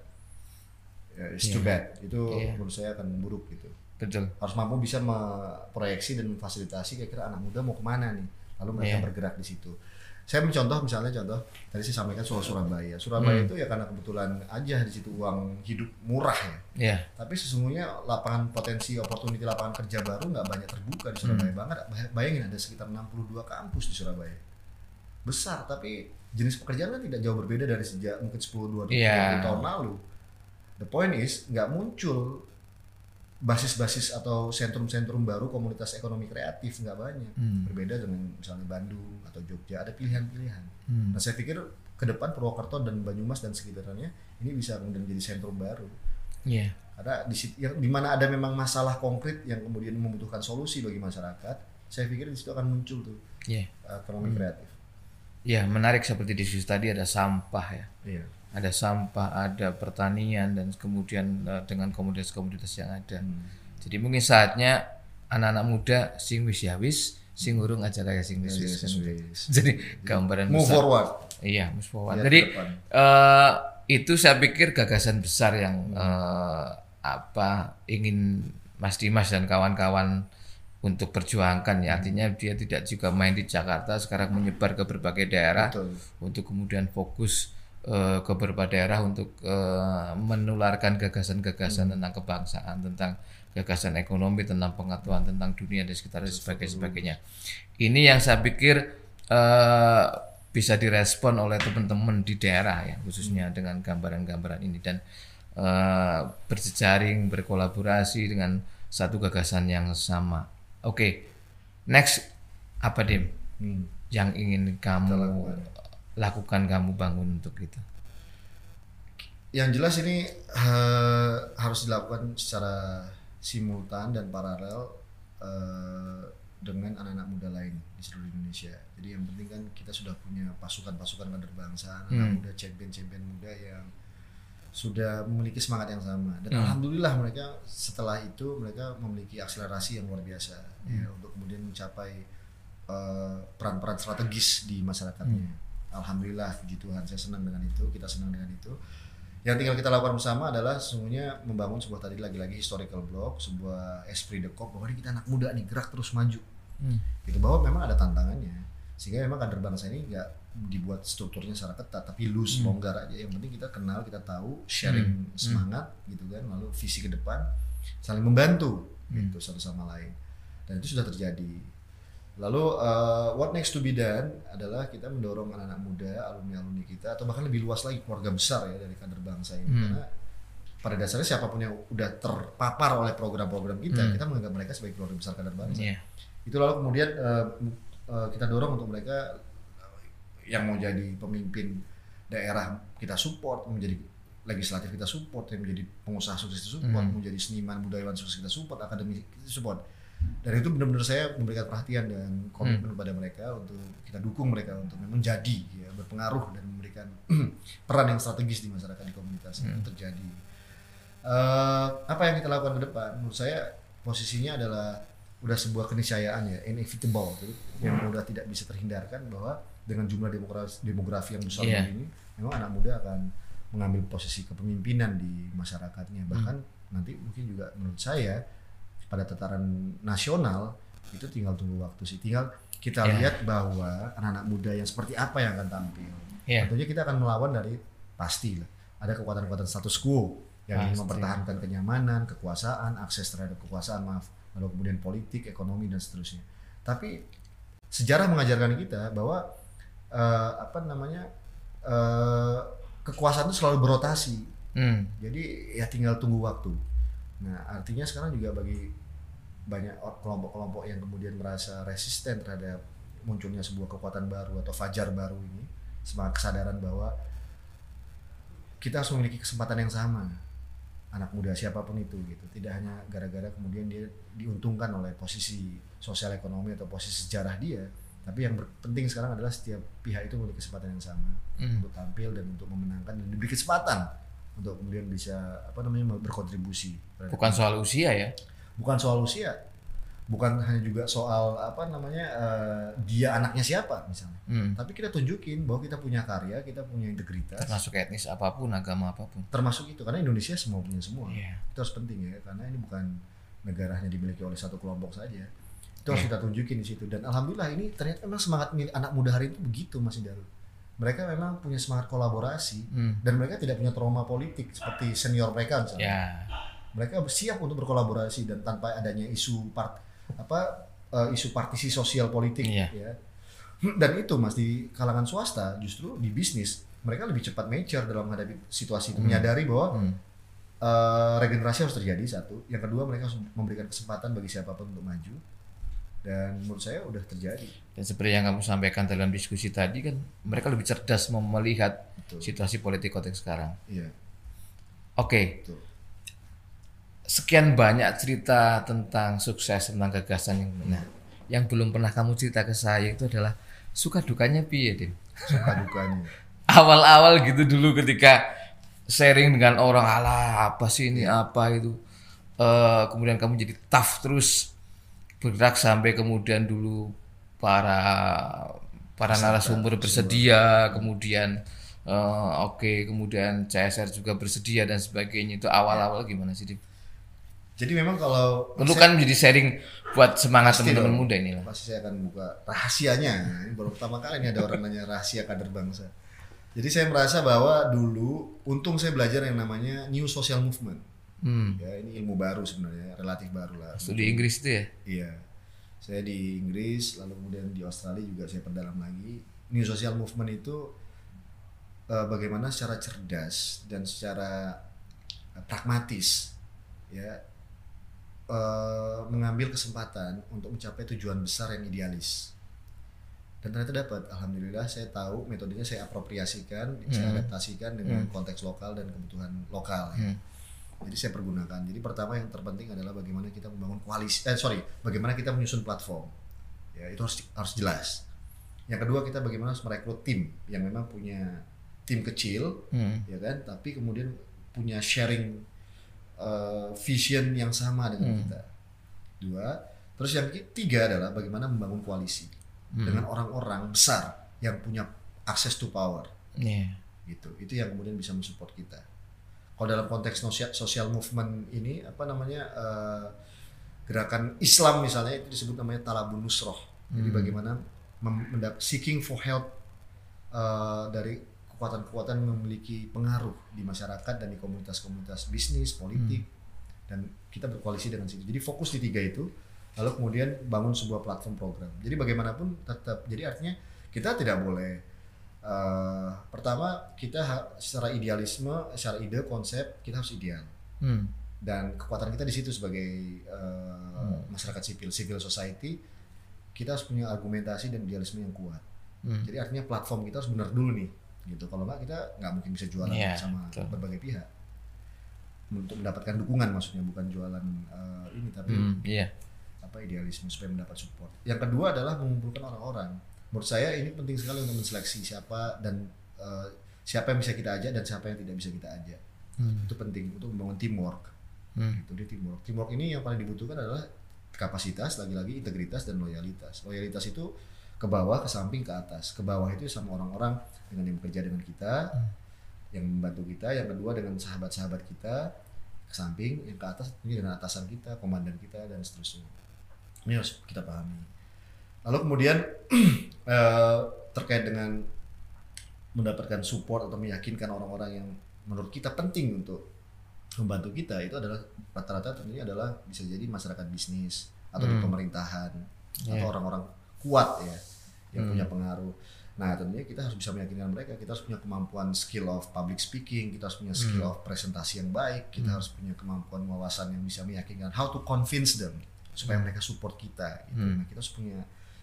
ya, it's too Iya. bad. Itu Iya. menurut saya akan buruk gitu. Betul Harus mampu bisa memproyeksi dan memfasilitasi kira-kira anak muda mau ke mana nih, lalu mereka Iya. bergerak di situ. Saya mencontoh misalnya contoh tadi saya sampaikan soal Surabaya. Surabaya Hmm. itu ya karena kebetulan aja di situ uang hidup murah ya. ya Tapi sesungguhnya lapangan potensi opportunity lapangan kerja baru nggak banyak terbuka di Surabaya banget. Bay- Bayangin ada sekitar 62 kampus di Surabaya. Besar tapi jenis pekerjaan kan tidak jauh berbeda dari sejak mungkin 10 20 Iya. tahun lalu. The point is nggak muncul basis-basis atau sentrum-sentrum baru komunitas ekonomi kreatif nggak banyak. Hmm. Berbeda dengan misalnya Bandung atau Jogja ada pilihan-pilihan. Hmm. Nah saya pikir ke depan Purwokerto dan Banyumas dan sekitarnya ini bisa kemudian menjadi sentrum baru ya karena di situ yang di mana ada memang masalah konkret yang kemudian membutuhkan solusi bagi masyarakat saya pikir di situ akan muncul tuh ya uh, ekonomi kreatif ya menarik seperti diskusi tadi ada sampah ya iya ada sampah ada pertanian dan kemudian eh, dengan komoditas-komoditas yang ada. Hmm. jadi mungkin saatnya anak-anak muda sing wis ya wis sing urung aja kayak sing wis wis. [LAUGHS] jadi gambaran move besar. forward. Iya move forward. Lihat jadi eh, itu saya pikir gagasan besar yang eh, apa ingin Mas Dimas dan kawan-kawan untuk perjuangkan. Ya artinya dia tidak juga main di Jakarta sekarang menyebar ke berbagai daerah betul. untuk kemudian fokus eh, ke beberapa daerah untuk eh, menularkan gagasan-gagasan tentang kebangsaan, tentang gagasan ekonomi, tentang pengetahuan tentang dunia dan sekitar dan sebagainya. sebagainya. Ini yang saya pikir eh, bisa direspon oleh teman-teman di daerah ya, khususnya dengan gambaran-gambaran ini dan berjejaring, berkolaborasi dengan satu gagasan yang sama. Oke, next apa Dim? Hmm. yang ingin kamu lakukan. kamu bangun untuk itu yang jelas ini eh, harus dilakukan secara simultan dan paralel eh, dengan anak-anak muda lain di seluruh Indonesia. Jadi yang penting kan kita sudah punya pasukan-pasukan kader bangsa, anak Hmm. muda, champion-champion muda yang sudah memiliki semangat yang sama. Dan Hmm. alhamdulillah mereka setelah itu mereka memiliki akselerasi yang luar biasa ya, untuk kemudian mencapai eh, peran-peran strategis di masyarakatnya. Alhamdulillah puji Tuhan saya senang dengan itu, kita senang dengan itu. Yang tinggal kita lakukan bersama adalah sesungguhnya membangun sebuah tadi lagi-lagi historical block, sebuah esprit de corps bahwa ini kita anak muda nih gerak terus maju. Gitu bahwa memang ada tantangannya. Sehingga memang kader bangsa ini nggak dibuat strukturnya secara ketat tapi loose, longgar aja. Yang penting kita kenal, kita tahu, sharing semangat gitu kan, lalu visi ke depan, saling membantu gitu satu sama lain. Dan itu sudah terjadi. Lalu uh, what next to be done adalah kita mendorong anak-anak muda, alumni-alumni kita atau bahkan lebih luas lagi keluarga besar ya dari kader bangsa ini Hmm. karena pada dasarnya siapa pun yang udah terpapar oleh program-program kita, Hmm. kita menganggap mereka sebagai keluarga besar kadar bangsa. Iya. Itu lalu kemudian eh, eh, kita dorong untuk mereka yang mau jadi pemimpin daerah kita support, menjadi legislatif kita support, yang menjadi pengusaha sukses kita support, Hmm. menjadi seniman budayawan sukses kita support, akademi kita support. Dan itu benar-benar saya memberikan perhatian dan komitmen Hmm. kepada mereka untuk kita dukung mereka untuk memang jadi ya berpengaruh dan memberikan [CLEARS THROAT] peran yang strategis di masyarakat di komunitas Hmm. itu terjadi. Eh, apa yang kita lakukan ke depan? Menurut saya posisinya adalah udah sebuah keniscayaan ya, inevitable, jadi yang udah tidak bisa terhindarkan bahwa dengan jumlah demografi, demografi yang besar Iya. ini, memang anak muda akan mengambil posisi kepemimpinan di masyarakatnya. Bahkan nanti mungkin juga menurut saya pada tataran nasional itu tinggal tunggu waktu sih. Tinggal kita Iya. lihat bahwa anak-anak muda yang seperti apa yang akan tampil. Iya. Tentunya kita akan melawan dari pasti lah. Ada kekuatan-kekuatan status quo yang ingin mempertahankan kenyamanan, kekuasaan, akses terhadap kekuasaan, maaf, lalu kemudian politik, ekonomi dan seterusnya. Tapi sejarah mengajarkan kita bahwa eh, apa namanya eh, kekuasaan itu selalu berotasi. Hmm. Jadi ya tinggal tunggu waktu. Nah artinya sekarang juga bagi banyak kelompok-kelompok yang kemudian merasa resisten terhadap munculnya sebuah kekuatan baru atau fajar baru ini, semangat kesadaran bahwa kita harus memiliki kesempatan yang sama anak muda siapa pun itu gitu tidak hanya gara-gara kemudian dia diuntungkan oleh posisi sosial ekonomi atau posisi sejarah dia tapi yang penting sekarang adalah setiap pihak itu memiliki kesempatan yang sama Hmm. untuk tampil dan untuk memenangkan dan diberi kesempatan untuk kemudian bisa apa namanya berkontribusi Bukan soal usia ya. Bukan soal usia bukan hanya juga soal apa namanya eh, dia anaknya siapa misalnya Hmm. tapi kita tunjukin bahwa kita punya karya kita punya integritas Termasuk etnis apa pun, agama apa pun. termasuk itu karena Indonesia semua punya semua Iya. itu harus penting ya karena ini bukan negara hanya dimiliki oleh satu kelompok saja itu harus kita tunjukin di situ dan alhamdulillah ini ternyata memang semangat anak muda hari itu begitu Mas Darul mereka memang punya semangat kolaborasi Hmm. dan mereka tidak punya trauma politik seperti senior mereka misalnya Ya. Mereka siap untuk berkolaborasi dan tanpa adanya isu part apa eh, isu partisi sosial politik Iya. ya [CLEARS THROAT] dan itu mas di kalangan swasta justru di bisnis mereka lebih cepat mature dalam menghadapi situasi itu menyadari bahwa Hmm. eh, regenerasi harus terjadi satu yang kedua mereka harus memberikan kesempatan bagi siapa pun untuk maju dan menurut saya udah terjadi Dan seperti yang kamu sampaikan dalam diskusi tadi kan, mereka lebih cerdas melihat Betul. situasi politik konteks sekarang. iya Oke, betul sekian banyak cerita tentang sukses tentang gagasan yang benar. Yang belum pernah kamu cerita ke saya itu adalah suka dukanya piye, Dim? suka dukanya [LAUGHS] Awal-awal gitu dulu ketika sharing dengan orang alah apa sih ini apa itu. Eh, kemudian kamu jadi tough terus bergerak sampai kemudian dulu para para narasumber bersedia, kemudian eh, oke, kemudian CSR juga bersedia dan sebagainya. Itu awal-awal gimana sih, Dim? Jadi memang kalau Perlu kan menjadi sharing buat semangat teman-teman muda ini lah. Pasti saya akan buka rahasianya. Ini baru pertama kali nih ada orang nanya rahasia kader bangsa. Jadi saya merasa bahwa dulu untung saya belajar yang namanya new social movement. Hmm. Ya, ini ilmu baru sebenarnya, relatif baru lah. Studi Inggris itu ya? Iya. Saya di Inggris, lalu kemudian di Australia juga saya perdalam lagi. New social movement itu eh, bagaimana secara cerdas dan secara eh, pragmatis ya eh, mengambil kesempatan untuk mencapai tujuan besar yang idealis. Dan ternyata dapat, alhamdulillah saya tahu metodenya saya apropriasikan, saya Hmm. adaptasikan dengan konteks lokal dan kebutuhan lokal. Ya. Hmm. Jadi saya pergunakan. Jadi pertama yang terpenting adalah bagaimana kita membangun koalisi. Eh sorry, bagaimana kita menyusun platform. Ya itu harus harus jelas. Yang kedua kita bagaimana harus merekrut tim yang memang punya tim kecil, Hmm. ya kan, tapi kemudian punya sharing eh, vision yang sama dengan Hmm. kita. Dua. Terus yang ketiga adalah bagaimana membangun koalisi Hmm. dengan orang-orang besar yang punya access to power Iya. gitu itu yang kemudian bisa mensupport kita kalau dalam konteks sosial, social movement ini apa namanya eh, gerakan Islam misalnya itu disebut namanya talabun nusroh jadi Hmm. bagaimana mendap- seeking for help eh, dari kekuatan-kekuatan yang memiliki pengaruh di masyarakat dan di komunitas-komunitas bisnis politik dan kita berkoalisi dengan situ jadi fokus di tiga itu lalu kemudian bangun sebuah platform program jadi bagaimanapun tetap jadi artinya kita tidak boleh Eh, pertama kita secara idealisme, secara ide konsep kita harus ideal Hmm. dan kekuatan kita di situ sebagai eh, masyarakat sipil, civil society kita harus punya argumentasi dan idealisme yang kuat. Hmm. Jadi artinya platform kita harus benar dulu nih, gitu. Kalau nggak kita nggak mungkin bisa jualan Iya, sama betul. berbagai pihak untuk mendapatkan dukungan maksudnya bukan jualan eh, ini tapi Hmm, iya. apa idealisme supaya mendapat support. Yang kedua adalah mengumpulkan orang-orang. Menurut saya ini penting sekali untuk menseleksi siapa dan eh, siapa yang bisa kita ajak dan siapa yang tidak bisa kita ajak. Hmm. Itu penting untuk membangun teamwork. Hmm. Itu di teamwork. Teamwork ini yang paling dibutuhkan adalah kapasitas, lagi-lagi integritas dan loyalitas. Loyalitas itu ke bawah, ke samping, ke atas. Ke bawah itu sama orang-orang dengan yang bekerja dengan kita, yang membantu kita. Yang kedua dengan sahabat-sahabat kita, ke samping. Yang ke atas ini dengan atasan kita, komandan kita dan seterusnya. Ini harus kita pahami. Lalu kemudian [CLEARS THROAT] eh, terkait dengan mendapatkan support atau meyakinkan orang-orang yang menurut kita penting untuk membantu kita itu adalah rata-rata tentunya adalah bisa jadi masyarakat bisnis atau di Hmm. pemerintahan Iya. atau orang-orang kuat ya yang Hmm. punya pengaruh. Nah tentunya kita harus bisa meyakinkan mereka. Kita harus punya kemampuan skill of public speaking, kita harus punya skill Hmm. of presentasi yang baik, kita harus punya kemampuan wawasan yang bisa meyakinkan how to convince them supaya mereka support kita. Gitu. Hmm. Nah kita harus punya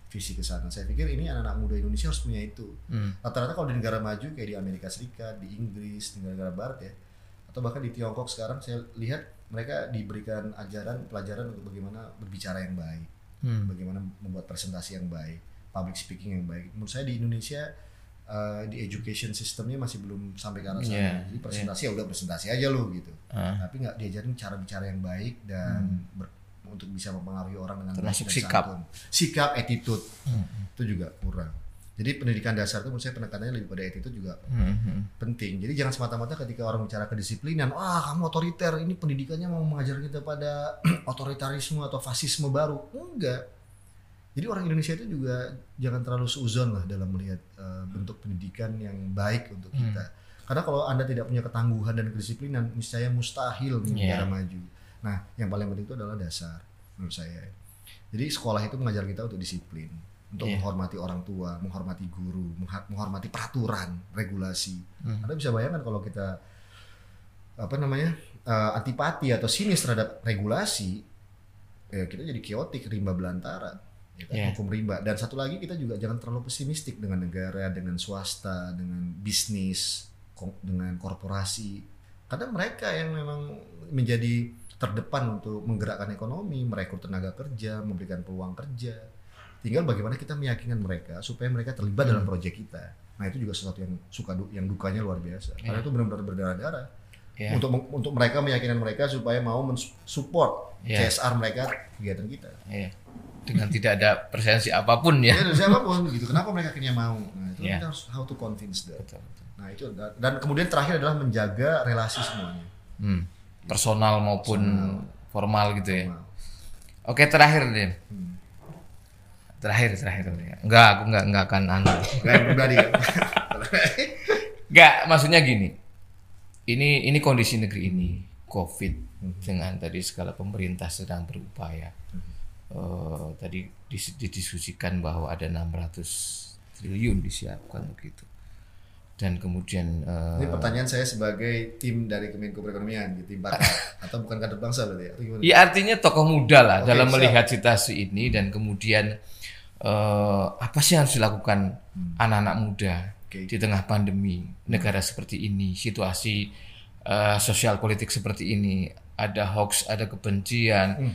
visi ke sana. Saya pikir ini anak-anak muda Indonesia harus punya itu Hmm. rata-rata kalau di negara maju kayak di Amerika Serikat, di Inggris, di negara-negara Barat ya, atau bahkan di Tiongkok sekarang saya lihat mereka diberikan ajaran pelajaran untuk bagaimana berbicara yang baik, Hmm. bagaimana membuat presentasi yang baik, public speaking yang baik. Menurut saya di Indonesia eh, di education systemnya masih belum sampai ke arah sana. Iya, Jadi presentasi ya udah presentasi aja lo gitu, Ah. tapi nggak diajarin cara bicara yang baik dan ber- untuk bisa mempengaruhi orang dengan Termasuk sikap. santun. sikap, attitude Hmm. itu juga kurang. Jadi pendidikan dasar itu menurut saya penekanannya lebih pada attitude juga Hmm. Hmm. penting. Jadi jangan semata-mata ketika orang bicara kedisiplinan, wah kamu otoriter, ini pendidikannya mau mengajar kita pada [CLEARS THROAT] otoritarisme atau fasisme baru. Enggak. Jadi orang Indonesia itu juga jangan terlalu seuzon lah dalam melihat eh, bentuk pendidikan yang baik untuk Hmm. kita. Karena kalau Anda tidak punya ketangguhan dan kedisiplinan, niscaya mustahil nih Iya. negara maju. Nah, yang paling penting itu adalah dasar menurut saya. Jadi sekolah itu mengajar kita untuk disiplin, untuk Iya. menghormati orang tua, menghormati guru, menghormati peraturan, regulasi. Hmm. Anda bisa bayangkan kalau kita apa namanya eh, antipati atau sinis terhadap regulasi, ya kita jadi keotik, rimba belantara, ya kan? Iya. hukum rimba. Dan satu lagi kita juga jangan terlalu pesimistik dengan negara, dengan swasta, dengan bisnis, dengan korporasi. Karena mereka yang memang menjadi terdepan untuk menggerakkan ekonomi, merekrut tenaga kerja, memberikan peluang kerja. Tinggal bagaimana kita meyakinkan mereka supaya mereka terlibat dalam Hmm. proyek kita. Nah itu juga sesuatu yang suka yang dukanya luar biasa. Iya. Karena itu benar-benar berdarah-darah. Ya. Untuk untuk mereka meyakinkan mereka supaya mau mensupport Iya. CSR mereka kegiatan kita. Iya. Dengan tidak ada presensi apa pun ya. Dari siapa pun gitu. Kenapa mereka akhirnya mau? Nah itu Iya. kita harus how to convince them. Betul, betul. Nah itu dan kemudian terakhir adalah menjaga relasi semuanya. Hmm. Personal maupun formal gitu ya. Nah, Oke terakhir deh. Hmm. Terakhir terakhir. Enggak, aku enggak enggak akan anu. Kayak pribadi. Enggak, maksudnya gini. Ini ini kondisi negeri ini COVID dengan tadi segala pemerintah sedang berupaya. Eh, tadi dis- didiskusikan bahwa ada 600 triliun disiapkan begitu. Dan kemudian eh, Ini pertanyaan saya sebagai tim dari Kemenko Perekonomian, gitu, tim pakar [LAUGHS] atau bukan kader bangsa berarti ya? Atau gimana? Ya artinya tokoh muda lah Oke, dalam siap. melihat situasi ini dan kemudian eh, apa sih yang harus dilakukan anak-anak muda Oke. di tengah pandemi negara seperti ini, situasi eh, sosial politik seperti ini, ada hoax, ada kebencian, Hmm.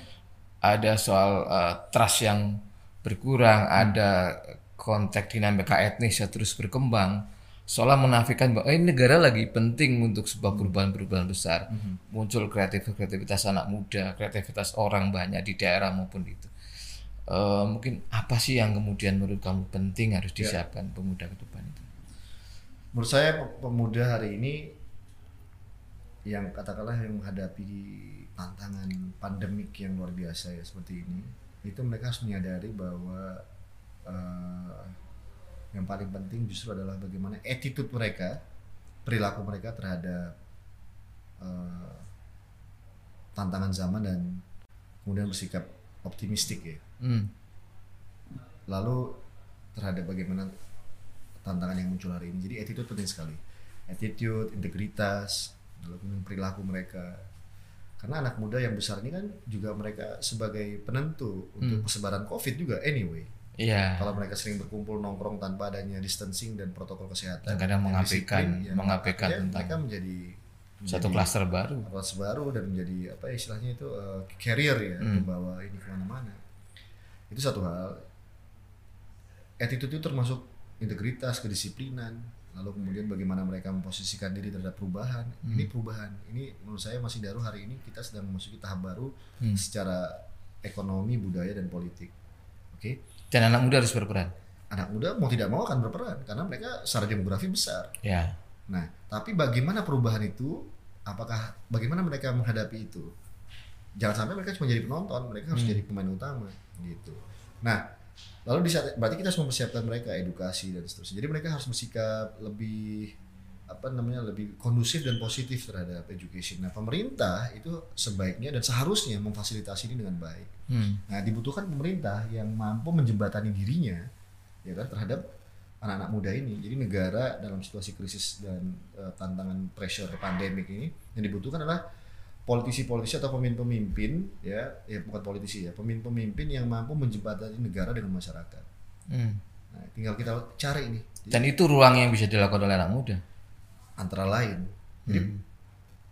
ada soal eh, trust yang berkurang, ada konteks dinamika etnis yang terus berkembang. Seolah menafikan bahwa eh, negara lagi penting untuk sebuah perubahan-perubahan besar. Muncul kreativitas anak muda, kreativitas orang banyak di daerah maupun itu. Eh, mungkin apa sih yang kemudian menurut kamu penting harus disiapkan pemuda ke depan itu? Menurut saya pe- pemuda hari ini yang katakanlah yang menghadapi tantangan pandemik yang luar biasa ya seperti ini, itu mereka harus menyadari bahwa eh, yang paling penting justru adalah bagaimana attitude mereka, perilaku mereka terhadap eh, tantangan zaman dan kemudian bersikap optimistik ya. Hmm. lalu terhadap bagaimana tantangan yang muncul hari ini. Jadi attitude penting sekali. Attitude, integritas, lalu kemudian perilaku mereka. Karena anak muda yang besar ini kan juga mereka sebagai penentu untuk persebaran COVID juga anyway. Iya. Kalau mereka sering berkumpul nongkrong tanpa adanya distancing dan protokol kesehatan, Dan kadang ya, mengabaikan akhirnya tentang mereka menjadi Satu klaster baru. kelas baru dan menjadi apa ya istilahnya itu uh, carrier ya Hmm. membawa ini ke mana-mana itu satu hal attitude itu termasuk integritas kedisiplinan lalu kemudian bagaimana mereka memposisikan diri terhadap perubahan Hmm. ini perubahan ini menurut saya masih baru hari ini kita sedang memasuki tahap baru Hmm. secara ekonomi budaya dan politik oke Dan anak muda harus berperan. anak muda mau tidak mau akan berperan karena mereka secara demografi besar Ya. Nah, tapi bagaimana perubahan itu? Apakah bagaimana mereka menghadapi itu? Jangan sampai mereka cuma jadi penonton, mereka harus Hmm. jadi pemain utama gitu. Nah, lalu di saat berarti kita harus mempersiapkan mereka edukasi dan seterusnya. Jadi mereka harus bersikap lebih apa namanya lebih kondusif dan positif terhadap education. Nah, pemerintah itu sebaiknya dan seharusnya memfasilitasi ini dengan baik. Hmm. Nah, dibutuhkan pemerintah yang mampu menjembatani dirinya ya kan terhadap anak-anak muda ini. Jadi negara dalam situasi krisis dan eh, tantangan pressure pandemik ini yang dibutuhkan adalah politisi-politisi atau pemimpin-pemimpin ya, ya bukan politisi ya, pemimpin-pemimpin yang mampu menjembatani negara dengan masyarakat. Hmm. Nah, tinggal kita cari ini. Jadi, Dan itu ruang yang bisa dilakukan oleh anak muda. antara lain. Jadi Hmm.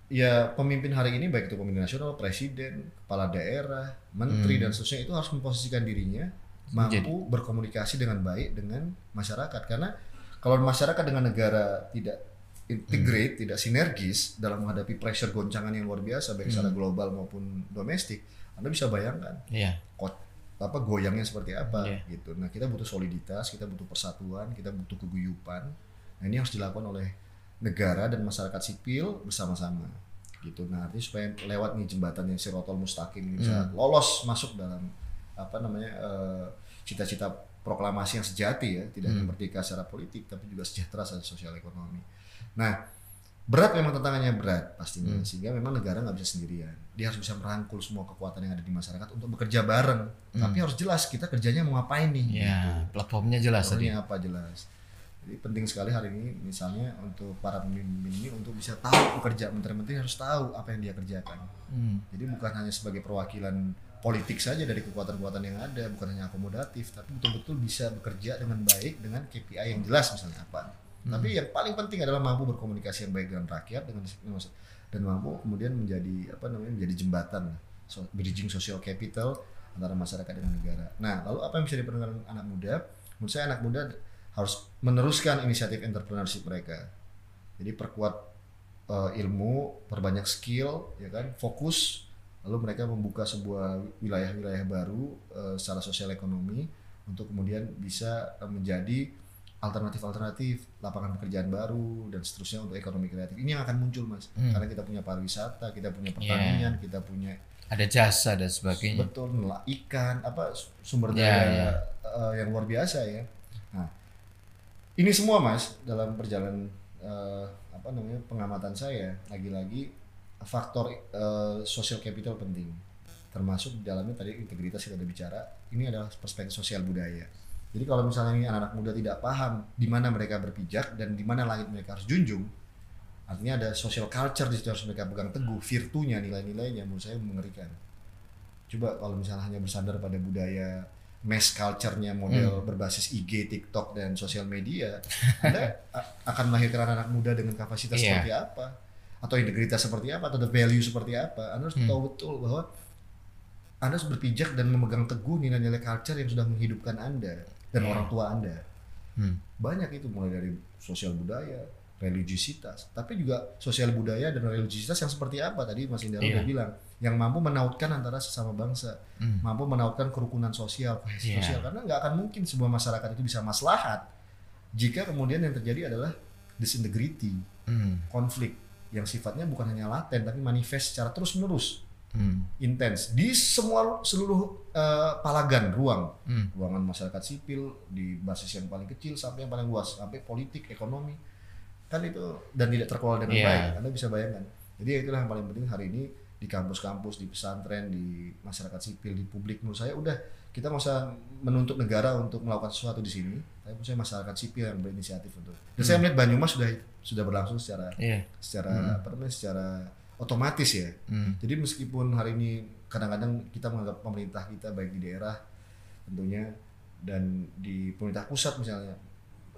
ya pemimpin hari ini baik itu pemimpin nasional, presiden, kepala daerah, menteri Hmm. dan seterusnya itu harus memposisikan dirinya mampu berkomunikasi dengan baik dengan masyarakat karena kalau masyarakat dengan negara tidak integrate, Hmm. tidak sinergis dalam menghadapi pressure goncangan yang luar biasa baik secara global maupun domestik, Anda bisa bayangkan Iya. kot apa goyangnya seperti apa Iya. gitu. Nah, kita butuh soliditas, kita butuh persatuan, kita butuh keguyupan. Nah, ini harus dilakukan oleh negara dan masyarakat sipil bersama-sama gitu. Nah, artinya supaya lewat nih jembatan yang Sirotol Mustaqim ini bisa lolos masuk dalam apa namanya eh, cita-cita proklamasi yang sejati ya, tidak hanya merdeka secara politik tapi juga sejahtera secara sosial ekonomi. Nah, berat memang tantangannya berat pastinya Hmm. sehingga memang negara nggak bisa sendirian dia harus bisa merangkul semua kekuatan yang ada di masyarakat untuk bekerja bareng tapi harus jelas kita kerjanya mau ngapain nih Hmm. Ya, platformnya jelas tadi. Platformnya apa jelas jadi penting sekali hari ini misalnya untuk para pemimpin ini untuk bisa tahu pekerja menteri-menteri harus tahu apa yang dia kerjakan Hmm. jadi bukan hanya sebagai perwakilan politik saja dari kekuatan-kekuatan yang ada bukan hanya akomodatif tapi betul-betul bisa bekerja dengan baik dengan KPI yang jelas misalnya apa tapi yang paling penting adalah mampu berkomunikasi yang baik dengan rakyat dengan dan mampu kemudian menjadi apa namanya menjadi jembatan so, bridging social capital antara masyarakat dengan negara. Nah, lalu apa yang bisa diperlukan anak muda? Menurut saya anak muda harus meneruskan inisiatif entrepreneurship mereka. Jadi perkuat eh, ilmu, perbanyak skill, ya kan, fokus, lalu mereka membuka sebuah wilayah-wilayah baru eh, secara sosial ekonomi untuk kemudian bisa eh, menjadi alternatif-alternatif lapangan pekerjaan baru dan seterusnya untuk ekonomi kreatif. Ini yang akan muncul mas. Hmm. karena kita punya pariwisata kita punya pertanian kita punya Ada jasa dan sebagainya. betul nela- ikan apa su- sumber Ya, daya ya. eh, yang luar biasa ya. Nah ini semua mas dalam perjalanan eh, apa namanya pengamatan saya. Lagi-lagi faktor eh, social capital penting. Termasuk di dalamnya tadi integritas kita udah bicara. Ini adalah perspektif sosial budaya jadi kalau misalnya ini anak-anak muda tidak paham di mana mereka berpijak dan di mana langit mereka harus junjung artinya ada social culture di situ harus mereka pegang teguh virtunya nilai-nilainya menurut saya mengerikan. Coba kalau misalnya hanya bersandar pada budaya mass culture-nya model berbasis IG, TikTok dan sosial media, [LAUGHS] Anda akan melahirkan anak muda dengan kapasitas Iya. seperti apa? Atau integritas seperti apa? Atau the value seperti apa. Anda harus tahu betul bahwa Anda harus berpijak dan memegang teguh nilai-nilai culture yang sudah menghidupkan Anda dan orang tua Anda. Hmm. Banyak itu mulai dari sosial budaya, religiusitas, tapi juga sosial budaya dan religiusitas yang seperti apa tadi Mas Indra Iya. udah bilang, yang mampu menautkan antara sesama bangsa, Hmm. mampu menautkan kerukunan sosial, Iya. sosial, karena nggak akan mungkin sebuah masyarakat itu bisa maslahat jika kemudian yang terjadi adalah disintegrity, Hmm. konflik yang sifatnya bukan hanya laten tapi manifest secara terus menerus, Hmm. intens di semua seluruh eh, palagan ruang Hmm. ruangan masyarakat sipil di basis yang paling kecil sampai yang paling luas sampai politik ekonomi kan itu dan tidak terkelola dengan Iya. baik anda bisa bayangkan jadi itulah yang paling penting hari ini di kampus-kampus di pesantren di masyarakat sipil di publik menurut saya udah kita nggak usah menuntut negara untuk melakukan sesuatu di sini tapi saya masyarakat sipil yang berinisiatif untuk dan saya melihat Banyumas sudah sudah berlangsung secara Iya. secara apa namanya secara otomatis ya Hmm. jadi meskipun hari ini kadang-kadang kita menganggap pemerintah kita baik di daerah tentunya dan di pemerintah pusat misalnya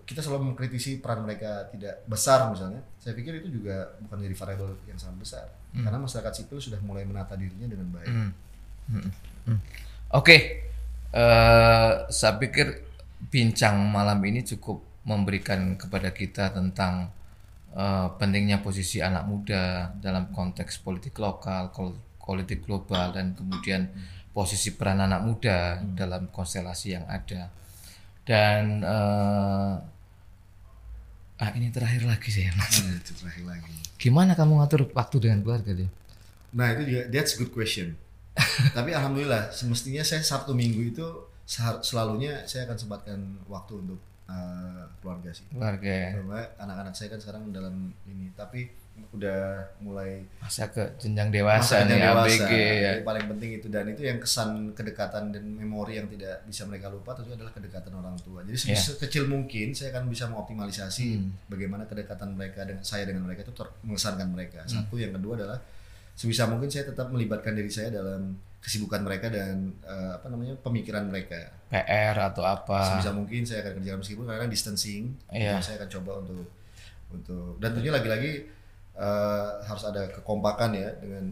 kita selalu mengkritisi peran mereka tidak besar misalnya saya pikir itu juga bukan jadi variabel yang sangat besar karena masyarakat sipil sudah mulai menata dirinya dengan baik Hmm. Hmm. Hmm. Oke, Eh, saya pikir bincang malam ini cukup memberikan kepada kita tentang eh, pentingnya posisi anak muda dalam konteks politik lokal, politik global, dan kemudian posisi peran anak muda dalam konstelasi yang ada. Dan eh, ah ini terakhir lagi saya. Nah, itu terakhir lagi Gimana kamu ngatur waktu dengan keluarga dia? nah itu juga that's a good question [LAUGHS] tapi alhamdulillah semestinya saya sabtu minggu itu selalunya saya akan sempatkan waktu untuk uh, keluarga sih Keluarga Karena anak-anak saya kan sekarang dalam ini tapi udah mulai masa ke jenjang dewasa masa nih dewasa ABG ya. Yang paling penting itu dan itu yang kesan kedekatan dan memori yang tidak bisa mereka lupa tentunya adalah kedekatan orang tua jadi Iya. sekecil mungkin saya akan bisa mengoptimalisasi Hmm. bagaimana kedekatan mereka dengan saya dengan mereka itu ter- mengesankan mereka Hmm. satu yang kedua adalah sebisa mungkin saya tetap melibatkan diri saya dalam kesibukan mereka dan eh, apa namanya pemikiran mereka. PR atau apa. Sebisa mungkin saya akan kerjakan meskipun kadang distancing Iya. itu saya akan coba untuk untuk dan tentunya lagi-lagi eh, harus ada kekompakan ya dengan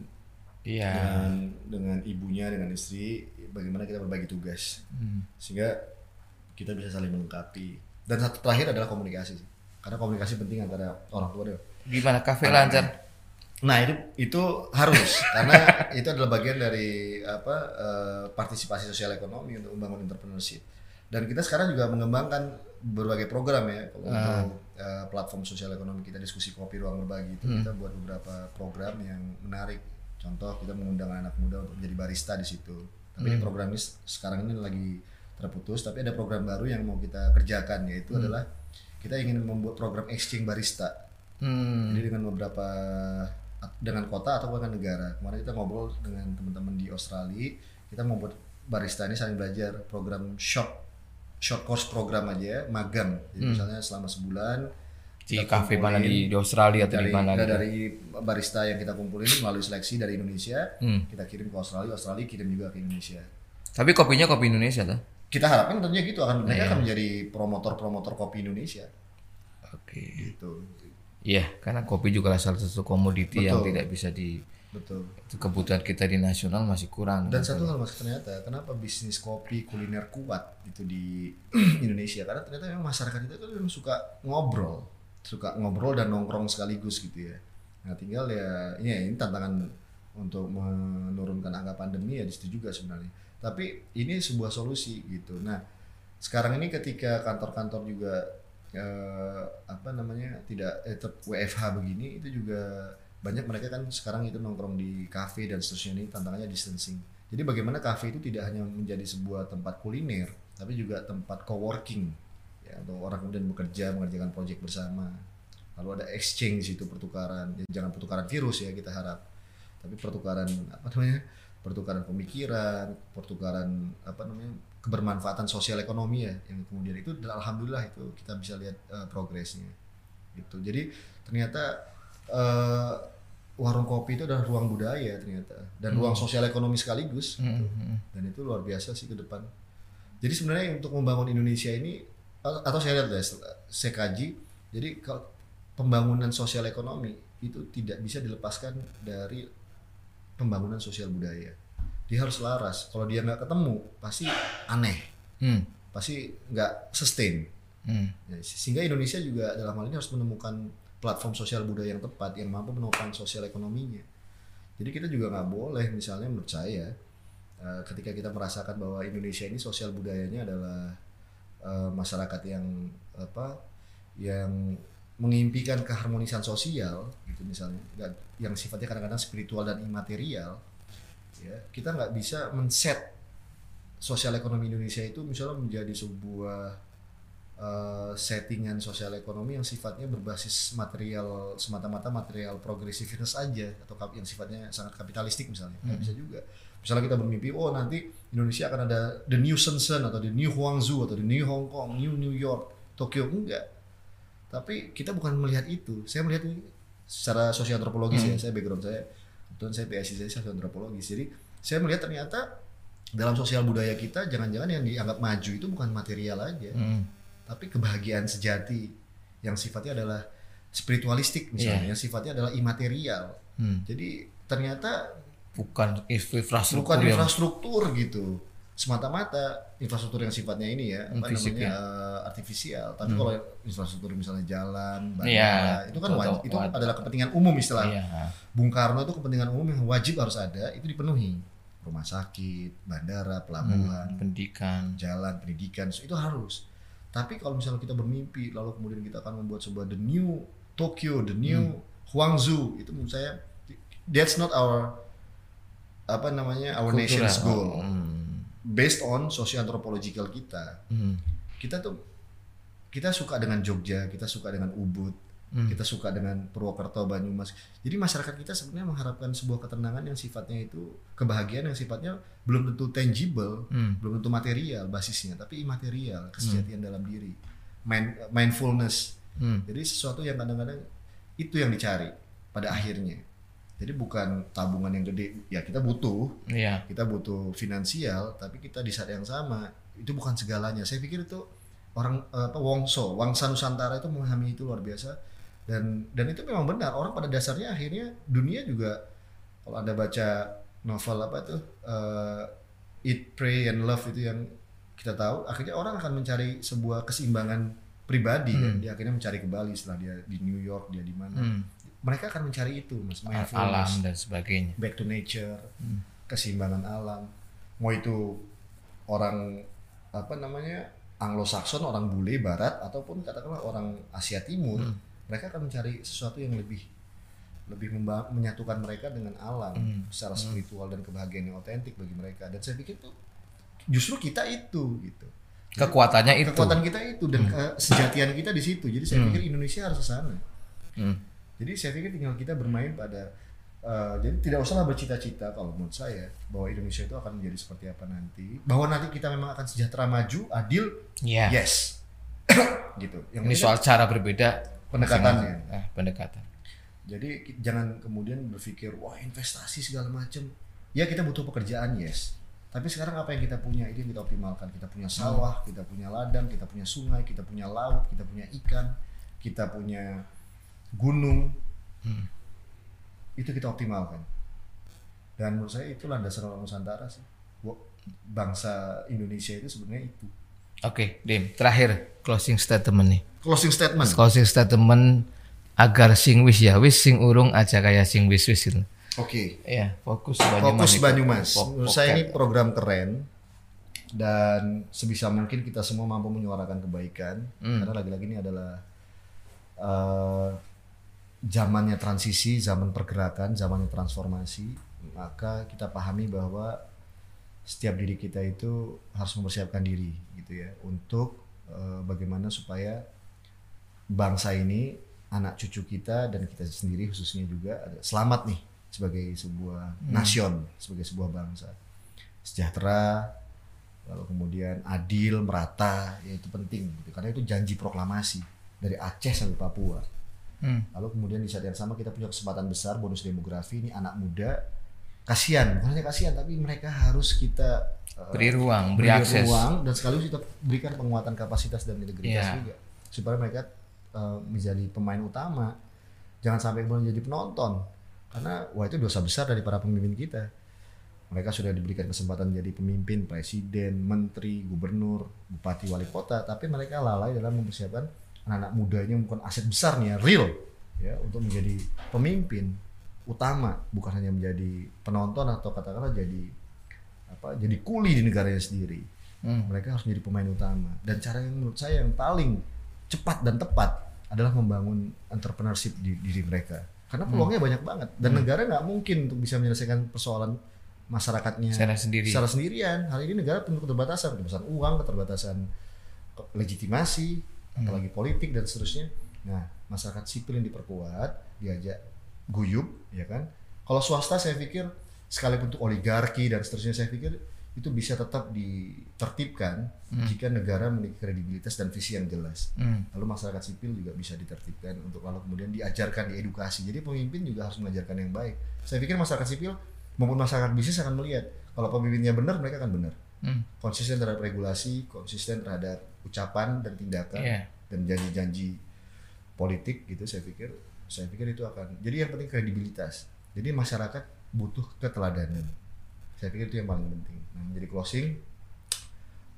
iya. dengan dengan ibunya dengan istri bagaimana kita berbagi tugas. Hmm. sehingga kita bisa saling melengkapi. Dan satu terakhir adalah komunikasi karena komunikasi penting antara orang tua dan gimana kafe lancar nah itu itu harus. [LAUGHS] Karena itu adalah bagian dari apa eh, partisipasi sosial ekonomi untuk membangun entrepreneurship. Dan kita sekarang juga mengembangkan berbagai program ya untuk eh, platform sosial ekonomi. Kita diskusi kopi ruang berbagi itu kita buat beberapa program yang menarik. Contoh kita mengundang anak muda untuk menjadi barista di situ. Tapi ini program ini sekarang ini lagi terputus tapi ada program baru yang mau kita kerjakan yaitu adalah kita ingin membuat program exchange barista. Hmm. jadi dengan beberapa dengan kota atau dengan negara. Kemarin kita ngobrol dengan teman-teman di Australia, kita mau buat barista ini saling belajar program short short course program aja, ya, magang. Jadi misalnya selama sebulan di kafe mana di, di Australia atau dari, di mana gitu. dari barista yang kita kumpulin melalui seleksi dari Indonesia, Hmm. kita kirim ke Australia, Australia kirim juga ke Indonesia. tapi kopinya kopi Indonesia tuh Kita harapkan tentunya gitu akan mereka akan menjadi promotor-promotor kopi Indonesia oke gitu. Iya karena kopi juga salah satu komoditi yang tidak bisa di Betul. itu kebutuhan kita di nasional masih kurang Dan satu hal mas ternyata kenapa bisnis kopi kuliner kuat itu di [CLEARS THROAT] Indonesia karena ternyata memang masyarakat kita kan memang suka ngobrol, suka ngobrol dan nongkrong sekaligus gitu ya. Nah tinggal ya ini, ya, ini tantangan untuk menurunkan angka pandemi ya di situ juga sebenarnya. Tapi ini sebuah solusi gitu. Nah sekarang ini ketika kantor-kantor juga eh, apa namanya tidak eh, tetap WFH begini itu juga banyak mereka kan sekarang itu nongkrong di kafe dan seterusnya ini tantangannya distancing. Jadi bagaimana kafe itu tidak hanya menjadi sebuah tempat kuliner, tapi juga tempat coworking ya untuk orang kemudian bekerja mengerjakan proyek bersama. Lalu ada exchange itu pertukaran, ya, jangan pertukaran virus ya kita harap, tapi pertukaran apa namanya pertukaran pemikiran, pertukaran apa namanya kebermanfaatan sosial ekonomi ya yang kemudian itu dan alhamdulillah itu kita bisa lihat eh, progresnya gitu. Jadi ternyata eh, warung kopi itu adalah ruang budaya ternyata dan ruang sosial ekonomi sekaligus gitu. Hmm, dan itu luar biasa sih ke depan. Jadi sebenarnya untuk membangun Indonesia ini atau saya lihat ya saya kaji jadi kalau pembangunan sosial ekonomi itu tidak bisa dilepaskan dari pembangunan sosial budaya. Dia harus selaras. Kalau dia nggak ketemu pasti aneh, hmm. pasti nggak sustain. Hmm. Ya, sehingga Indonesia juga dalam hal ini harus menemukan platform sosial budaya yang tepat yang mampu menopang sosial ekonominya. Jadi kita juga nggak boleh misalnya menurut saya eh, ketika kita merasakan bahwa Indonesia ini sosial budayanya adalah eh, masyarakat yang apa yang mengimpikan keharmonisan sosial gitu misalnya yang sifatnya kadang-kadang spiritual dan imaterial ya kita nggak bisa men-set sosial ekonomi Indonesia itu misalnya menjadi sebuah eh, settingan sosial ekonomi yang sifatnya berbasis material semata-mata material progressiveness aja atau yang sifatnya sangat kapitalistik misalnya. Nggak bisa juga. Misalnya kita bermimpi oh nanti Indonesia akan ada the new Shenzhen atau the new Guangzhou atau the new Hong Kong new New York Tokyo enggak. Tapi kita bukan melihat itu. Saya melihat ini secara sosial antropologis ya saya background saya kebetulan saya PSI saya antropologis jadi saya melihat ternyata dalam sosial budaya kita jangan-jangan yang dianggap maju itu bukan material aja. Hmm. tapi kebahagiaan sejati yang sifatnya adalah spiritualistik misalnya yang sifatnya adalah imaterial. Hmm. jadi ternyata bukan infrastruktur bukan yang infrastruktur gitu semata-mata infrastruktur yang sifatnya ini ya apa Fisik namanya ya. eh, artifisial tapi kalau infrastruktur misalnya jalan bandara Iya, itu kan wajib, itu adalah kepentingan umum istilah. Iya. Bung Karno itu kepentingan umum yang wajib harus ada itu dipenuhi. Rumah sakit bandara pelabuhan Hmm, pendidikan. jalan pendidikan itu harus. Tapi kalau misalnya kita bermimpi lalu kemudian kita akan membuat sebuah the new Tokyo the new Guangzhou itu menurut saya that's not our apa namanya our Kultural. nation's goal. Hmm. Based on socio-anthropological kita Hmm. kita tuh kita suka dengan Jogja kita suka dengan Ubud Hmm. kita suka dengan Purwokerto Banyumas jadi masyarakat kita sebenarnya mengharapkan sebuah ketenangan yang sifatnya itu kebahagiaan yang sifatnya belum tentu tangible Hmm. belum tentu material basisnya tapi imaterial kesejatian dalam diri Mind- mindfulness Hmm. jadi sesuatu yang kadang-kadang itu yang dicari pada akhirnya jadi bukan tabungan yang gede. Ya kita butuh. Iya. kita butuh finansial tapi kita di saat yang sama itu bukan segalanya. Saya pikir itu orang apa Wongso Wangsa Nusantara itu memahami itu luar biasa. Dan dan itu memang benar. Orang pada dasarnya akhirnya dunia juga kalau anda baca novel apa tuh eh, Eat Pray and Love itu yang kita tahu akhirnya orang akan mencari sebuah keseimbangan pribadi. Kan dia akhirnya mencari kembali setelah dia di New York dia di mana. Hmm. Mereka akan mencari itu mas alam dan sebagainya back to nature, keseimbangan alam. Mau itu orang apa namanya Anglo-Saxon, orang bule Barat ataupun katakanlah orang Asia Timur, mereka akan mencari sesuatu yang lebih lebih menyatukan mereka dengan alam secara spiritual dan kebahagiaan yang otentik bagi mereka. Dan saya pikir itu justru kita itu gitu. kekuatannya itu Kekuatan kita itu dan kesejatian kita di situ. Jadi saya pikir Indonesia harus ke sana. Hmm. Jadi saya pikir tinggal kita bermain pada eh, jadi tidak usahlah bercita-cita kalau menurut saya bahwa Indonesia itu akan menjadi seperti apa nanti. Bahwa nanti kita memang akan sejahtera maju, adil, ya yes. [COUGHS] gitu. Yang ini soal cara berbeda Pendekatannya. Ah, pendekatan Jadi jangan kemudian berpikir wah investasi segala macam. Ya kita butuh pekerjaan yes. Tapi sekarang apa yang kita punya itu yang kita optimalkan. Kita punya sawah, kita punya ladang, kita punya sungai, kita punya laut, kita punya ikan, kita punya gunung. Itu kita optimalkan. Dan menurut saya itu landasan orang Nusantara sih. Bangsa Indonesia itu sebenarnya itu. oke Dim terakhir closing statement nih Closing statement. closing statement agar sing wis ya wis sing urung aja kayak sing wis wis gitu. Oke. ya fokus Banyumas Fokus Banyumas. Menurut saya ini program keren dan sebisa mungkin kita semua mampu menyuarakan kebaikan karena lagi-lagi ini adalah eh, zamannya transisi, zaman pergerakan, zamannya transformasi. Maka kita pahami bahwa setiap diri kita itu harus mempersiapkan diri gitu ya untuk eh, bagaimana supaya bangsa ini anak cucu kita dan kita sendiri khususnya juga selamat nih sebagai sebuah nasion sebagai sebuah bangsa sejahtera lalu kemudian adil merata ya itu penting gitu. karena itu janji proklamasi dari Aceh sampai Papua Hmm. lalu kemudian di saat yang sama kita punya kesempatan besar bonus demografi ini anak muda kasihan bukan hanya kasihan tapi mereka harus kita eh, beri ruang beri, beri akses ruang dan sekaligus kita berikan penguatan kapasitas dan integritas Iya. juga supaya mereka eh, menjadi pemain utama jangan sampai kemudian jadi penonton karena wah itu dosa besar dari para pemimpin kita mereka sudah diberikan kesempatan menjadi pemimpin presiden menteri gubernur bupati wali kota tapi mereka lalai dalam mempersiapkan anak-anak mudanya bukan aset besar nih ya real ya untuk menjadi pemimpin utama bukan hanya menjadi penonton atau katakanlah jadi apa jadi kuli di negaranya sendiri. Hmm. mereka harus menjadi pemain utama. Dan cara yang menurut saya yang paling cepat dan tepat adalah membangun entrepreneurship di diri mereka. Karena peluangnya banyak banget. Dan negara nggak mungkin untuk bisa menyelesaikan persoalan masyarakatnya Secara sendiri. secara sendirian. Hal ini negara penuh keterbatasan keterbatasan uang keterbatasan ke- legitimasi apalagi politik dan seterusnya. Nah, masyarakat sipil yang diperkuat, diajak guyup, ya kan? Kalau swasta saya pikir sekalipun untuk oligarki dan seterusnya saya pikir itu bisa tetap ditertibkan jika negara memiliki kredibilitas dan visi yang jelas. Hmm. Lalu masyarakat sipil juga bisa ditertibkan untuk lalu kemudian diajarkan diedukasi. Jadi pemimpin juga harus mengajarkan yang baik. Saya pikir masyarakat sipil maupun masyarakat bisnis akan melihat kalau pemimpinnya benar mereka akan benar. Hmm. Konsisten terhadap regulasi, konsisten terhadap ucapan dan tindakan Iya. dan janji-janji politik gitu saya pikir saya pikir itu akan jadi yang penting kredibilitas. Jadi masyarakat butuh keteladanan. Saya pikir itu yang paling penting. Nah, menjadi closing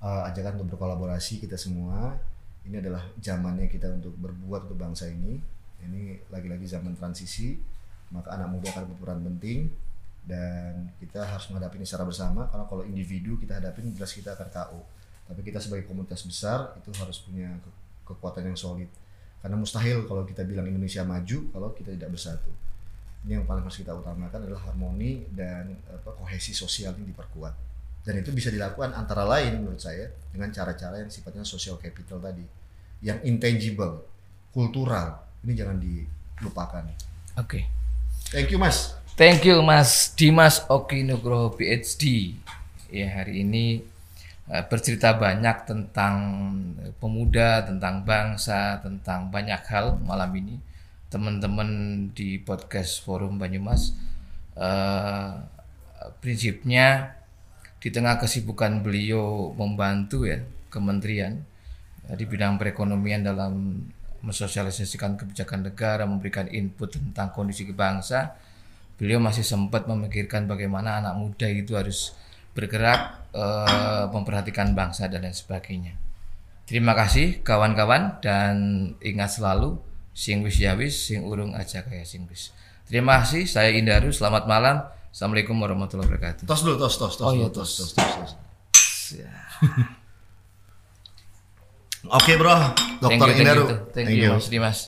eh, ajakan untuk berkolaborasi kita semua. Ini adalah zamannya kita untuk berbuat untuk bangsa ini. Ini lagi-lagi zaman transisi, maka anak muda akan berperan penting dan kita harus menghadapi ini secara bersama. Karena kalau individu kita hadapin jelas kita akan KO. Tapi kita sebagai komunitas besar itu harus punya ke- kekuatan yang solid. Karena mustahil kalau kita bilang Indonesia maju kalau kita tidak bersatu. Ini yang paling harus kita utamakan adalah harmoni dan apa, kohesi sosial yang diperkuat. Dan itu bisa dilakukan antara lain menurut saya dengan cara-cara yang sifatnya social capital tadi. Yang intangible, kultural. Ini jangan dilupakan. Oke. Thank you Mas. Thank you Mas Dimas Oki Nugroho PhD. Ya hari ini bercerita banyak tentang eh, pemuda, tentang bangsa, tentang banyak hal malam ini. Teman-teman di podcast Forum Banyumas eh, prinsipnya di tengah kesibukan beliau membantu ya kementerian eh, di bidang perekonomian dalam mensosialisasikan kebijakan negara, memberikan input tentang kondisi bangsa, beliau masih sempat memikirkan bagaimana anak muda itu harus bergerak eh, memperhatikan bangsa dan lain sebagainya. Terima kasih kawan-kawan dan ingat selalu sing wis ya wis sing urung aja kayak sing wis. Terima kasih saya Indaru selamat malam. Assalamualaikum warahmatullahi wabarakatuh. Tos dulu, tos, tos, tos, Oh, iya, tos, tos. tos, tos, tos. [LAUGHS] Oke bro, Thank Dokter you, thank Indaru. you, thank you, Mas Dimas.